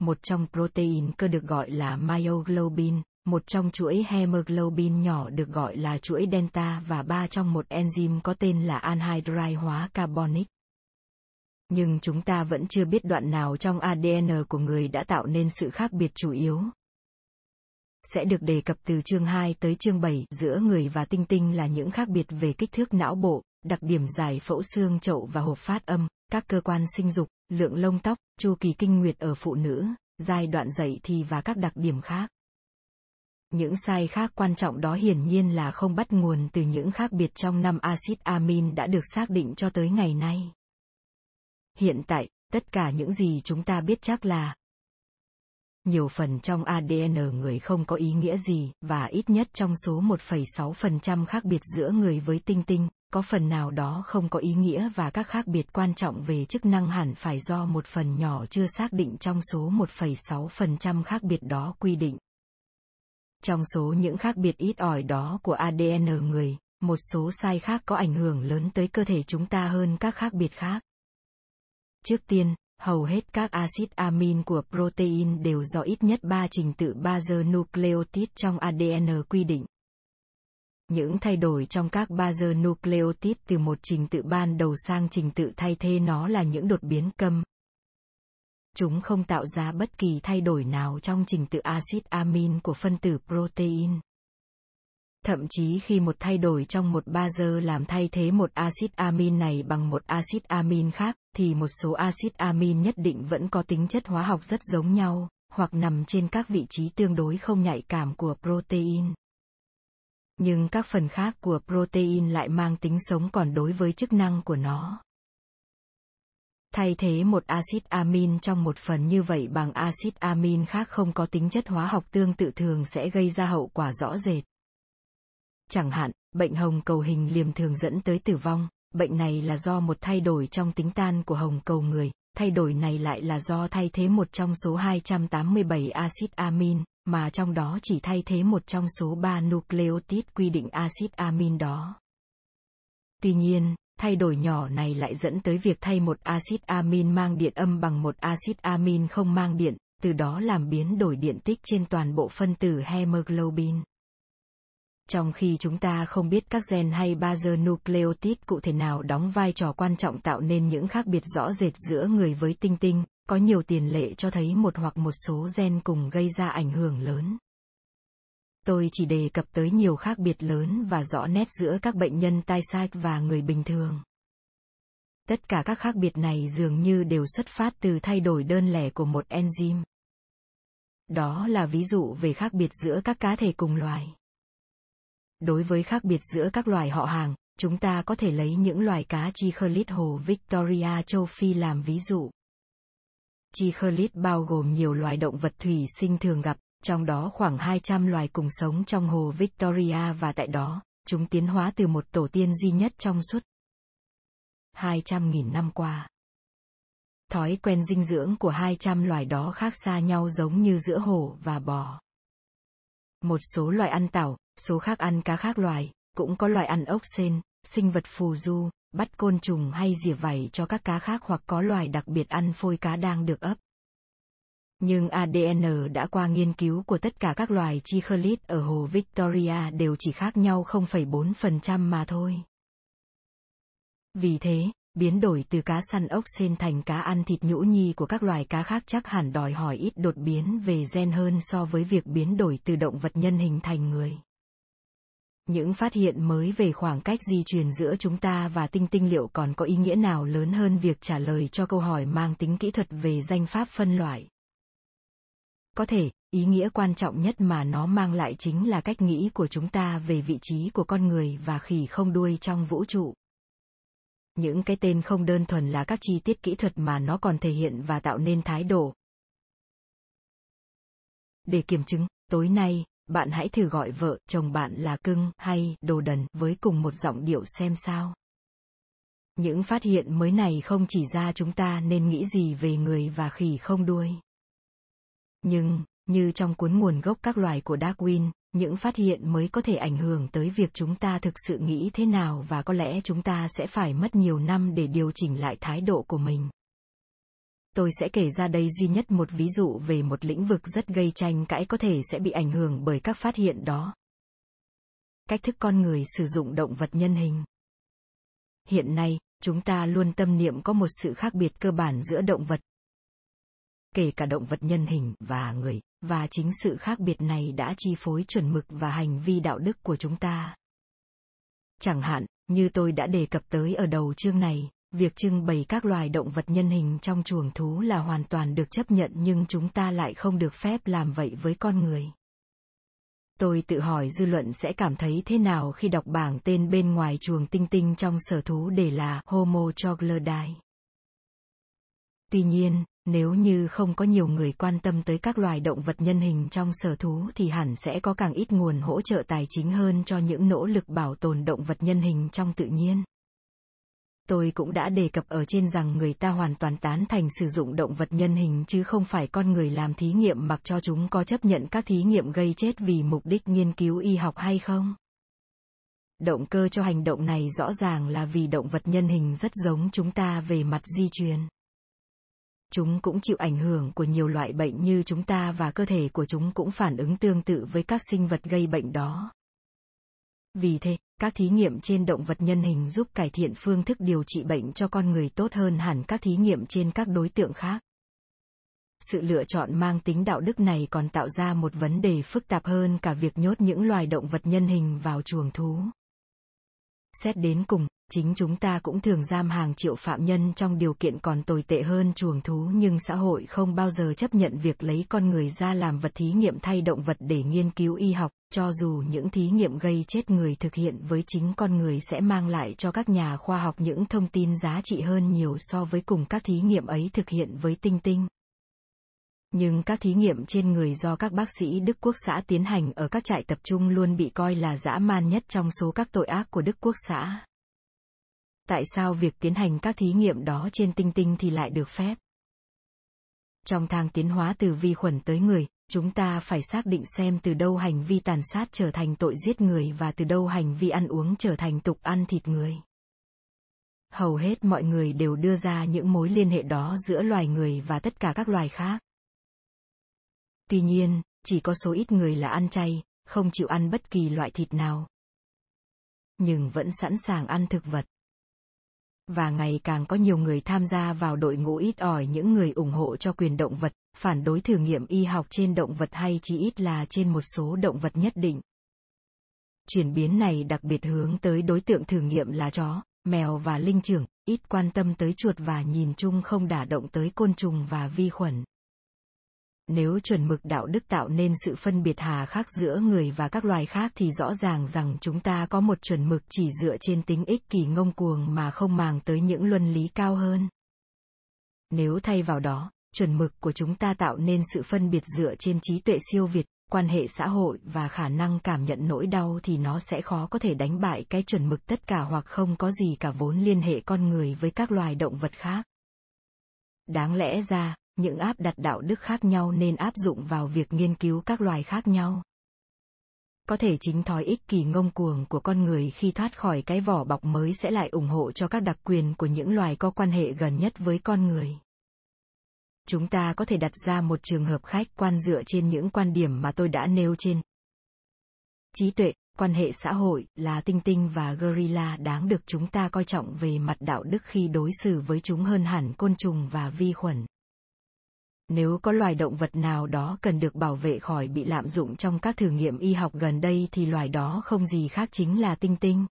một trong protein cơ được gọi là myoglobin, một trong chuỗi hemoglobin nhỏ được gọi là chuỗi delta và ba trong một enzyme có tên là anhydride hóa carbonic. Nhưng chúng ta vẫn chưa biết đoạn nào trong ADN của người đã tạo nên sự khác biệt chủ yếu. Sẽ được đề cập từ chương 2 tới chương 7 giữa người và tinh tinh là những khác biệt về kích thước não bộ, đặc điểm giải phẫu xương chậu và hộp phát âm, các cơ quan sinh dục, lượng lông tóc, chu kỳ kinh nguyệt ở phụ nữ, giai đoạn dậy thì và các đặc điểm khác. Những sai khác quan trọng đó hiển nhiên là không bắt nguồn từ những khác biệt trong năm axit amin đã được xác định cho tới ngày nay. Hiện tại, tất cả những gì chúng ta biết chắc là nhiều phần trong ADN người không có ý nghĩa gì và ít nhất trong số 1,6% khác biệt giữa người với tinh tinh, có phần nào đó không có ý nghĩa và các khác biệt quan trọng về chức năng hẳn phải do một phần nhỏ chưa xác định trong số 1,6% khác biệt đó quy định. Trong số những khác biệt ít ỏi đó của ADN người, một số sai khác có ảnh hưởng lớn tới cơ thể chúng ta hơn các khác biệt khác. Trước tiên, Hầu hết các axit amin của protein đều do ít nhất 3 trình tự bazơ nucleotide trong ADN quy định. Những thay đổi trong các bazơ nucleotide từ một trình tự ban đầu sang trình tự thay thế nó là những đột biến câm. Chúng không tạo ra bất kỳ thay đổi nào trong trình tự axit amin của phân tử protein. Thậm chí khi một thay đổi trong một bazơ làm thay thế một axit amin này bằng một axit amin khác, thì một số axit amin nhất định vẫn có tính chất hóa học rất giống nhau, hoặc nằm trên các vị trí tương đối không nhạy cảm của protein. Nhưng các phần khác của protein lại mang tính sống còn đối với chức năng của nó. Thay thế một axit amin trong một phần như vậy bằng axit amin khác không có tính chất hóa học tương tự thường sẽ gây ra hậu quả rõ rệt. Chẳng hạn, bệnh hồng cầu hình liềm thường dẫn tới tử vong, bệnh này là do một thay đổi trong tính tan của hồng cầu người, thay đổi này lại là do thay thế một trong số 287 axit amin, mà trong đó chỉ thay thế một trong số 3 nucleotide quy định axit amin đó. Tuy nhiên, thay đổi nhỏ này lại dẫn tới việc thay một axit amin mang điện âm bằng một axit amin không mang điện, từ đó làm biến đổi điện tích trên toàn bộ phân tử hemoglobin trong khi chúng ta không biết các gen hay bazơ nucleotide cụ thể nào đóng vai trò quan trọng tạo nên những khác biệt rõ rệt giữa người với tinh tinh, có nhiều tiền lệ cho thấy một hoặc một số gen cùng gây ra ảnh hưởng lớn. Tôi chỉ đề cập tới nhiều khác biệt lớn và rõ nét giữa các bệnh nhân tai sai và người bình thường. Tất cả các khác biệt này dường như đều xuất phát từ thay đổi đơn lẻ của một enzyme. Đó là ví dụ về khác biệt giữa các cá thể cùng loài. Đối với khác biệt giữa các loài họ hàng, chúng ta có thể lấy những loài cá Chichilid hồ Victoria châu Phi làm ví dụ. Chichilid bao gồm nhiều loài động vật thủy sinh thường gặp, trong đó khoảng 200 loài cùng sống trong hồ Victoria và tại đó, chúng tiến hóa từ một tổ tiên duy nhất trong suốt 200.000 năm qua. Thói quen dinh dưỡng của 200 loài đó khác xa nhau giống như giữa hổ và bò. Một số loài ăn tảo, số khác ăn cá khác loài, cũng có loài ăn ốc sên, sinh vật phù du, bắt côn trùng hay rỉa vảy cho các cá khác hoặc có loài đặc biệt ăn phôi cá đang được ấp. Nhưng ADN đã qua nghiên cứu của tất cả các loài Chicholid ở hồ Victoria đều chỉ khác nhau 0,4% mà thôi. Vì thế, biến đổi từ cá săn ốc sên thành cá ăn thịt nhũ nhi của các loài cá khác chắc hẳn đòi hỏi ít đột biến về gen hơn so với việc biến đổi từ động vật nhân hình thành người những phát hiện mới về khoảng cách di truyền giữa chúng ta và tinh tinh liệu còn có ý nghĩa nào lớn hơn việc trả lời cho câu hỏi mang tính kỹ thuật về danh pháp phân loại có thể, ý nghĩa quan trọng nhất mà nó mang lại chính là cách nghĩ của chúng ta về vị trí của con người và khỉ không đuôi trong vũ trụ. Những cái tên không đơn thuần là các chi tiết kỹ thuật mà nó còn thể hiện và tạo nên thái độ. Để kiểm chứng, tối nay, bạn hãy thử gọi vợ, chồng bạn là cưng hay đồ đần với cùng một giọng điệu xem sao. Những phát hiện mới này không chỉ ra chúng ta nên nghĩ gì về người và khỉ không đuôi nhưng, như trong cuốn nguồn gốc các loài của darwin, những phát hiện mới có thể ảnh hưởng tới việc chúng ta thực sự nghĩ thế nào và có lẽ chúng ta sẽ phải mất nhiều năm để điều chỉnh lại thái độ của mình. Tôi sẽ kể ra đây duy nhất một ví dụ về một lĩnh vực rất gây tranh cãi có thể sẽ bị ảnh hưởng bởi các phát hiện đó. Cách thức con người sử dụng động vật nhân hình. Hiện nay, chúng ta luôn tâm niệm có một sự khác biệt cơ bản giữa động vật kể cả động vật nhân hình và người, và chính sự khác biệt này đã chi phối chuẩn mực và hành vi đạo đức của chúng ta. Chẳng hạn, như tôi đã đề cập tới ở đầu chương này, việc trưng bày các loài động vật nhân hình trong chuồng thú là hoàn toàn được chấp nhận nhưng chúng ta lại không được phép làm vậy với con người. Tôi tự hỏi dư luận sẽ cảm thấy thế nào khi đọc bảng tên bên ngoài chuồng tinh tinh trong sở thú để là homo troglodyte. Tuy nhiên nếu như không có nhiều người quan tâm tới các loài động vật nhân hình trong sở thú thì hẳn sẽ có càng ít nguồn hỗ trợ tài chính hơn cho những nỗ lực bảo tồn động vật nhân hình trong tự nhiên. Tôi cũng đã đề cập ở trên rằng người ta hoàn toàn tán thành sử dụng động vật nhân hình chứ không phải con người làm thí nghiệm mặc cho chúng có chấp nhận các thí nghiệm gây chết vì mục đích nghiên cứu y học hay không. Động cơ cho hành động này rõ ràng là vì động vật nhân hình rất giống chúng ta về mặt di truyền. Chúng cũng chịu ảnh hưởng của nhiều loại bệnh như chúng ta và cơ thể của chúng cũng phản ứng tương tự với các sinh vật gây bệnh đó. Vì thế, các thí nghiệm trên động vật nhân hình giúp cải thiện phương thức điều trị bệnh cho con người tốt hơn hẳn các thí nghiệm trên các đối tượng khác. Sự lựa chọn mang tính đạo đức này còn tạo ra một vấn đề phức tạp hơn cả việc nhốt những loài động vật nhân hình vào chuồng thú. Xét đến cùng, chính chúng ta cũng thường giam hàng triệu phạm nhân trong điều kiện còn tồi tệ hơn chuồng thú nhưng xã hội không bao giờ chấp nhận việc lấy con người ra làm vật thí nghiệm thay động vật để nghiên cứu y học, cho dù những thí nghiệm gây chết người thực hiện với chính con người sẽ mang lại cho các nhà khoa học những thông tin giá trị hơn nhiều so với cùng các thí nghiệm ấy thực hiện với tinh tinh. Nhưng các thí nghiệm trên người do các bác sĩ Đức Quốc xã tiến hành ở các trại tập trung luôn bị coi là dã man nhất trong số các tội ác của Đức Quốc xã. Tại sao việc tiến hành các thí nghiệm đó trên tinh tinh thì lại được phép? Trong thang tiến hóa từ vi khuẩn tới người, chúng ta phải xác định xem từ đâu hành vi tàn sát trở thành tội giết người và từ đâu hành vi ăn uống trở thành tục ăn thịt người. Hầu hết mọi người đều đưa ra những mối liên hệ đó giữa loài người và tất cả các loài khác. Tuy nhiên, chỉ có số ít người là ăn chay, không chịu ăn bất kỳ loại thịt nào. Nhưng vẫn sẵn sàng ăn thực vật. Và ngày càng có nhiều người tham gia vào đội ngũ ít ỏi những người ủng hộ cho quyền động vật, phản đối thử nghiệm y học trên động vật hay chỉ ít là trên một số động vật nhất định. Chuyển biến này đặc biệt hướng tới đối tượng thử nghiệm là chó, mèo và linh trưởng, ít quan tâm tới chuột và nhìn chung không đả động tới côn trùng và vi khuẩn. Nếu chuẩn mực đạo đức tạo nên sự phân biệt hà khắc giữa người và các loài khác thì rõ ràng rằng chúng ta có một chuẩn mực chỉ dựa trên tính ích kỷ ngông cuồng mà không màng tới những luân lý cao hơn. Nếu thay vào đó, chuẩn mực của chúng ta tạo nên sự phân biệt dựa trên trí tuệ siêu việt, quan hệ xã hội và khả năng cảm nhận nỗi đau thì nó sẽ khó có thể đánh bại cái chuẩn mực tất cả hoặc không có gì cả vốn liên hệ con người với các loài động vật khác. Đáng lẽ ra, những áp đặt đạo đức khác nhau nên áp dụng vào việc nghiên cứu các loài khác nhau. Có thể chính thói ích kỷ ngông cuồng của con người khi thoát khỏi cái vỏ bọc mới sẽ lại ủng hộ cho các đặc quyền của những loài có quan hệ gần nhất với con người. Chúng ta có thể đặt ra một trường hợp khách quan dựa trên những quan điểm mà tôi đã nêu trên. Trí tuệ, quan hệ xã hội là tinh tinh và gorilla đáng được chúng ta coi trọng về mặt đạo đức khi đối xử với chúng hơn hẳn côn trùng và vi khuẩn nếu có loài động vật nào đó cần được bảo vệ khỏi bị lạm dụng trong các thử nghiệm y học gần đây thì loài đó không gì khác chính là tinh tinh.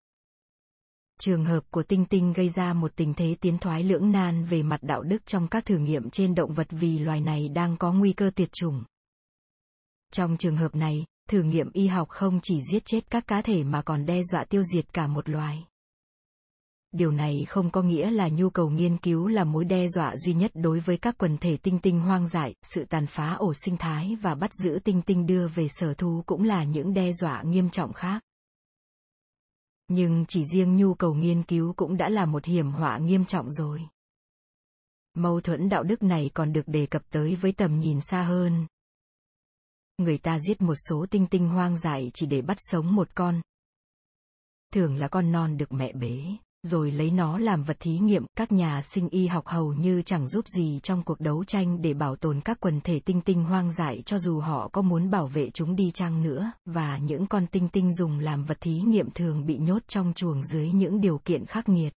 Trường hợp của tinh tinh gây ra một tình thế tiến thoái lưỡng nan về mặt đạo đức trong các thử nghiệm trên động vật vì loài này đang có nguy cơ tuyệt chủng. Trong trường hợp này, thử nghiệm y học không chỉ giết chết các cá thể mà còn đe dọa tiêu diệt cả một loài điều này không có nghĩa là nhu cầu nghiên cứu là mối đe dọa duy nhất đối với các quần thể tinh tinh hoang dại. Sự tàn phá ổ sinh thái và bắt giữ tinh tinh đưa về sở thú cũng là những đe dọa nghiêm trọng khác. Nhưng chỉ riêng nhu cầu nghiên cứu cũng đã là một hiểm họa nghiêm trọng rồi. Mâu thuẫn đạo đức này còn được đề cập tới với tầm nhìn xa hơn. Người ta giết một số tinh tinh hoang dại chỉ để bắt sống một con. Thường là con non được mẹ bế rồi lấy nó làm vật thí nghiệm, các nhà sinh y học hầu như chẳng giúp gì trong cuộc đấu tranh để bảo tồn các quần thể tinh tinh hoang dại cho dù họ có muốn bảo vệ chúng đi chăng nữa, và những con tinh tinh dùng làm vật thí nghiệm thường bị nhốt trong chuồng dưới những điều kiện khắc nghiệt.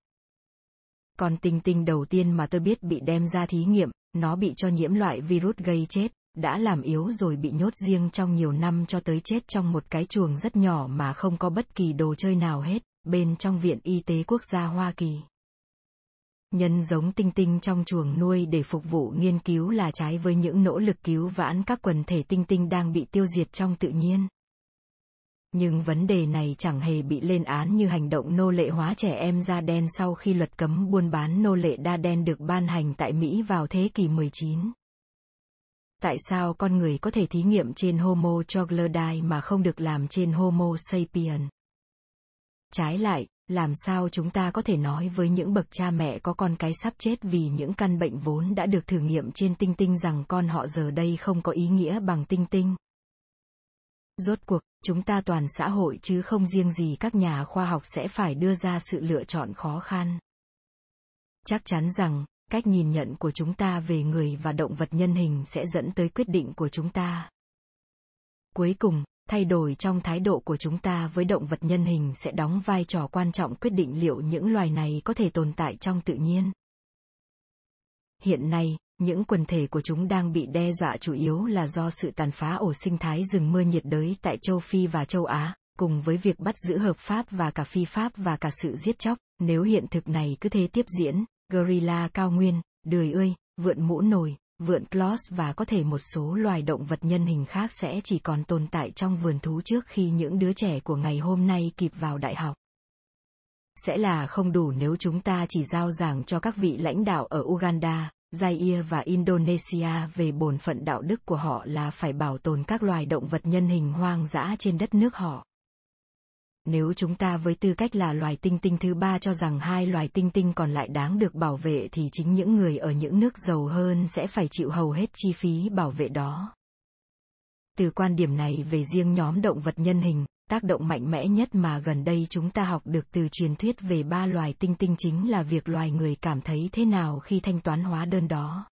Con tinh tinh đầu tiên mà tôi biết bị đem ra thí nghiệm, nó bị cho nhiễm loại virus gây chết, đã làm yếu rồi bị nhốt riêng trong nhiều năm cho tới chết trong một cái chuồng rất nhỏ mà không có bất kỳ đồ chơi nào hết bên trong Viện Y tế Quốc gia Hoa Kỳ. Nhân giống tinh tinh trong chuồng nuôi để phục vụ nghiên cứu là trái với những nỗ lực cứu vãn các quần thể tinh tinh đang bị tiêu diệt trong tự nhiên. Nhưng vấn đề này chẳng hề bị lên án như hành động nô lệ hóa trẻ em da đen sau khi luật cấm buôn bán nô lệ da đen được ban hành tại Mỹ vào thế kỷ 19. Tại sao con người có thể thí nghiệm trên Homo troglodyte mà không được làm trên Homo sapien? Trái lại, làm sao chúng ta có thể nói với những bậc cha mẹ có con cái sắp chết vì những căn bệnh vốn đã được thử nghiệm trên tinh tinh rằng con họ giờ đây không có ý nghĩa bằng tinh tinh? Rốt cuộc, chúng ta toàn xã hội chứ không riêng gì các nhà khoa học sẽ phải đưa ra sự lựa chọn khó khăn. Chắc chắn rằng, cách nhìn nhận của chúng ta về người và động vật nhân hình sẽ dẫn tới quyết định của chúng ta cuối cùng thay đổi trong thái độ của chúng ta với động vật nhân hình sẽ đóng vai trò quan trọng quyết định liệu những loài này có thể tồn tại trong tự nhiên hiện nay những quần thể của chúng đang bị đe dọa chủ yếu là do sự tàn phá ổ sinh thái rừng mưa nhiệt đới tại châu Phi và châu Á, cùng với việc bắt giữ hợp pháp và cả phi pháp và cả sự giết chóc. Nếu hiện thực này cứ thế tiếp diễn, gorilla cao nguyên, đười ươi, vượn mũ nồi, vượn Claus và có thể một số loài động vật nhân hình khác sẽ chỉ còn tồn tại trong vườn thú trước khi những đứa trẻ của ngày hôm nay kịp vào đại học. Sẽ là không đủ nếu chúng ta chỉ giao giảng cho các vị lãnh đạo ở Uganda, Zaire và Indonesia về bổn phận đạo đức của họ là phải bảo tồn các loài động vật nhân hình hoang dã trên đất nước họ. Nếu chúng ta với tư cách là loài tinh tinh thứ ba cho rằng hai loài tinh tinh còn lại đáng được bảo vệ thì chính những người ở những nước giàu hơn sẽ phải chịu hầu hết chi phí bảo vệ đó. Từ quan điểm này về riêng nhóm động vật nhân hình, tác động mạnh mẽ nhất mà gần đây chúng ta học được từ truyền thuyết về ba loài tinh tinh chính là việc loài người cảm thấy thế nào khi thanh toán hóa đơn đó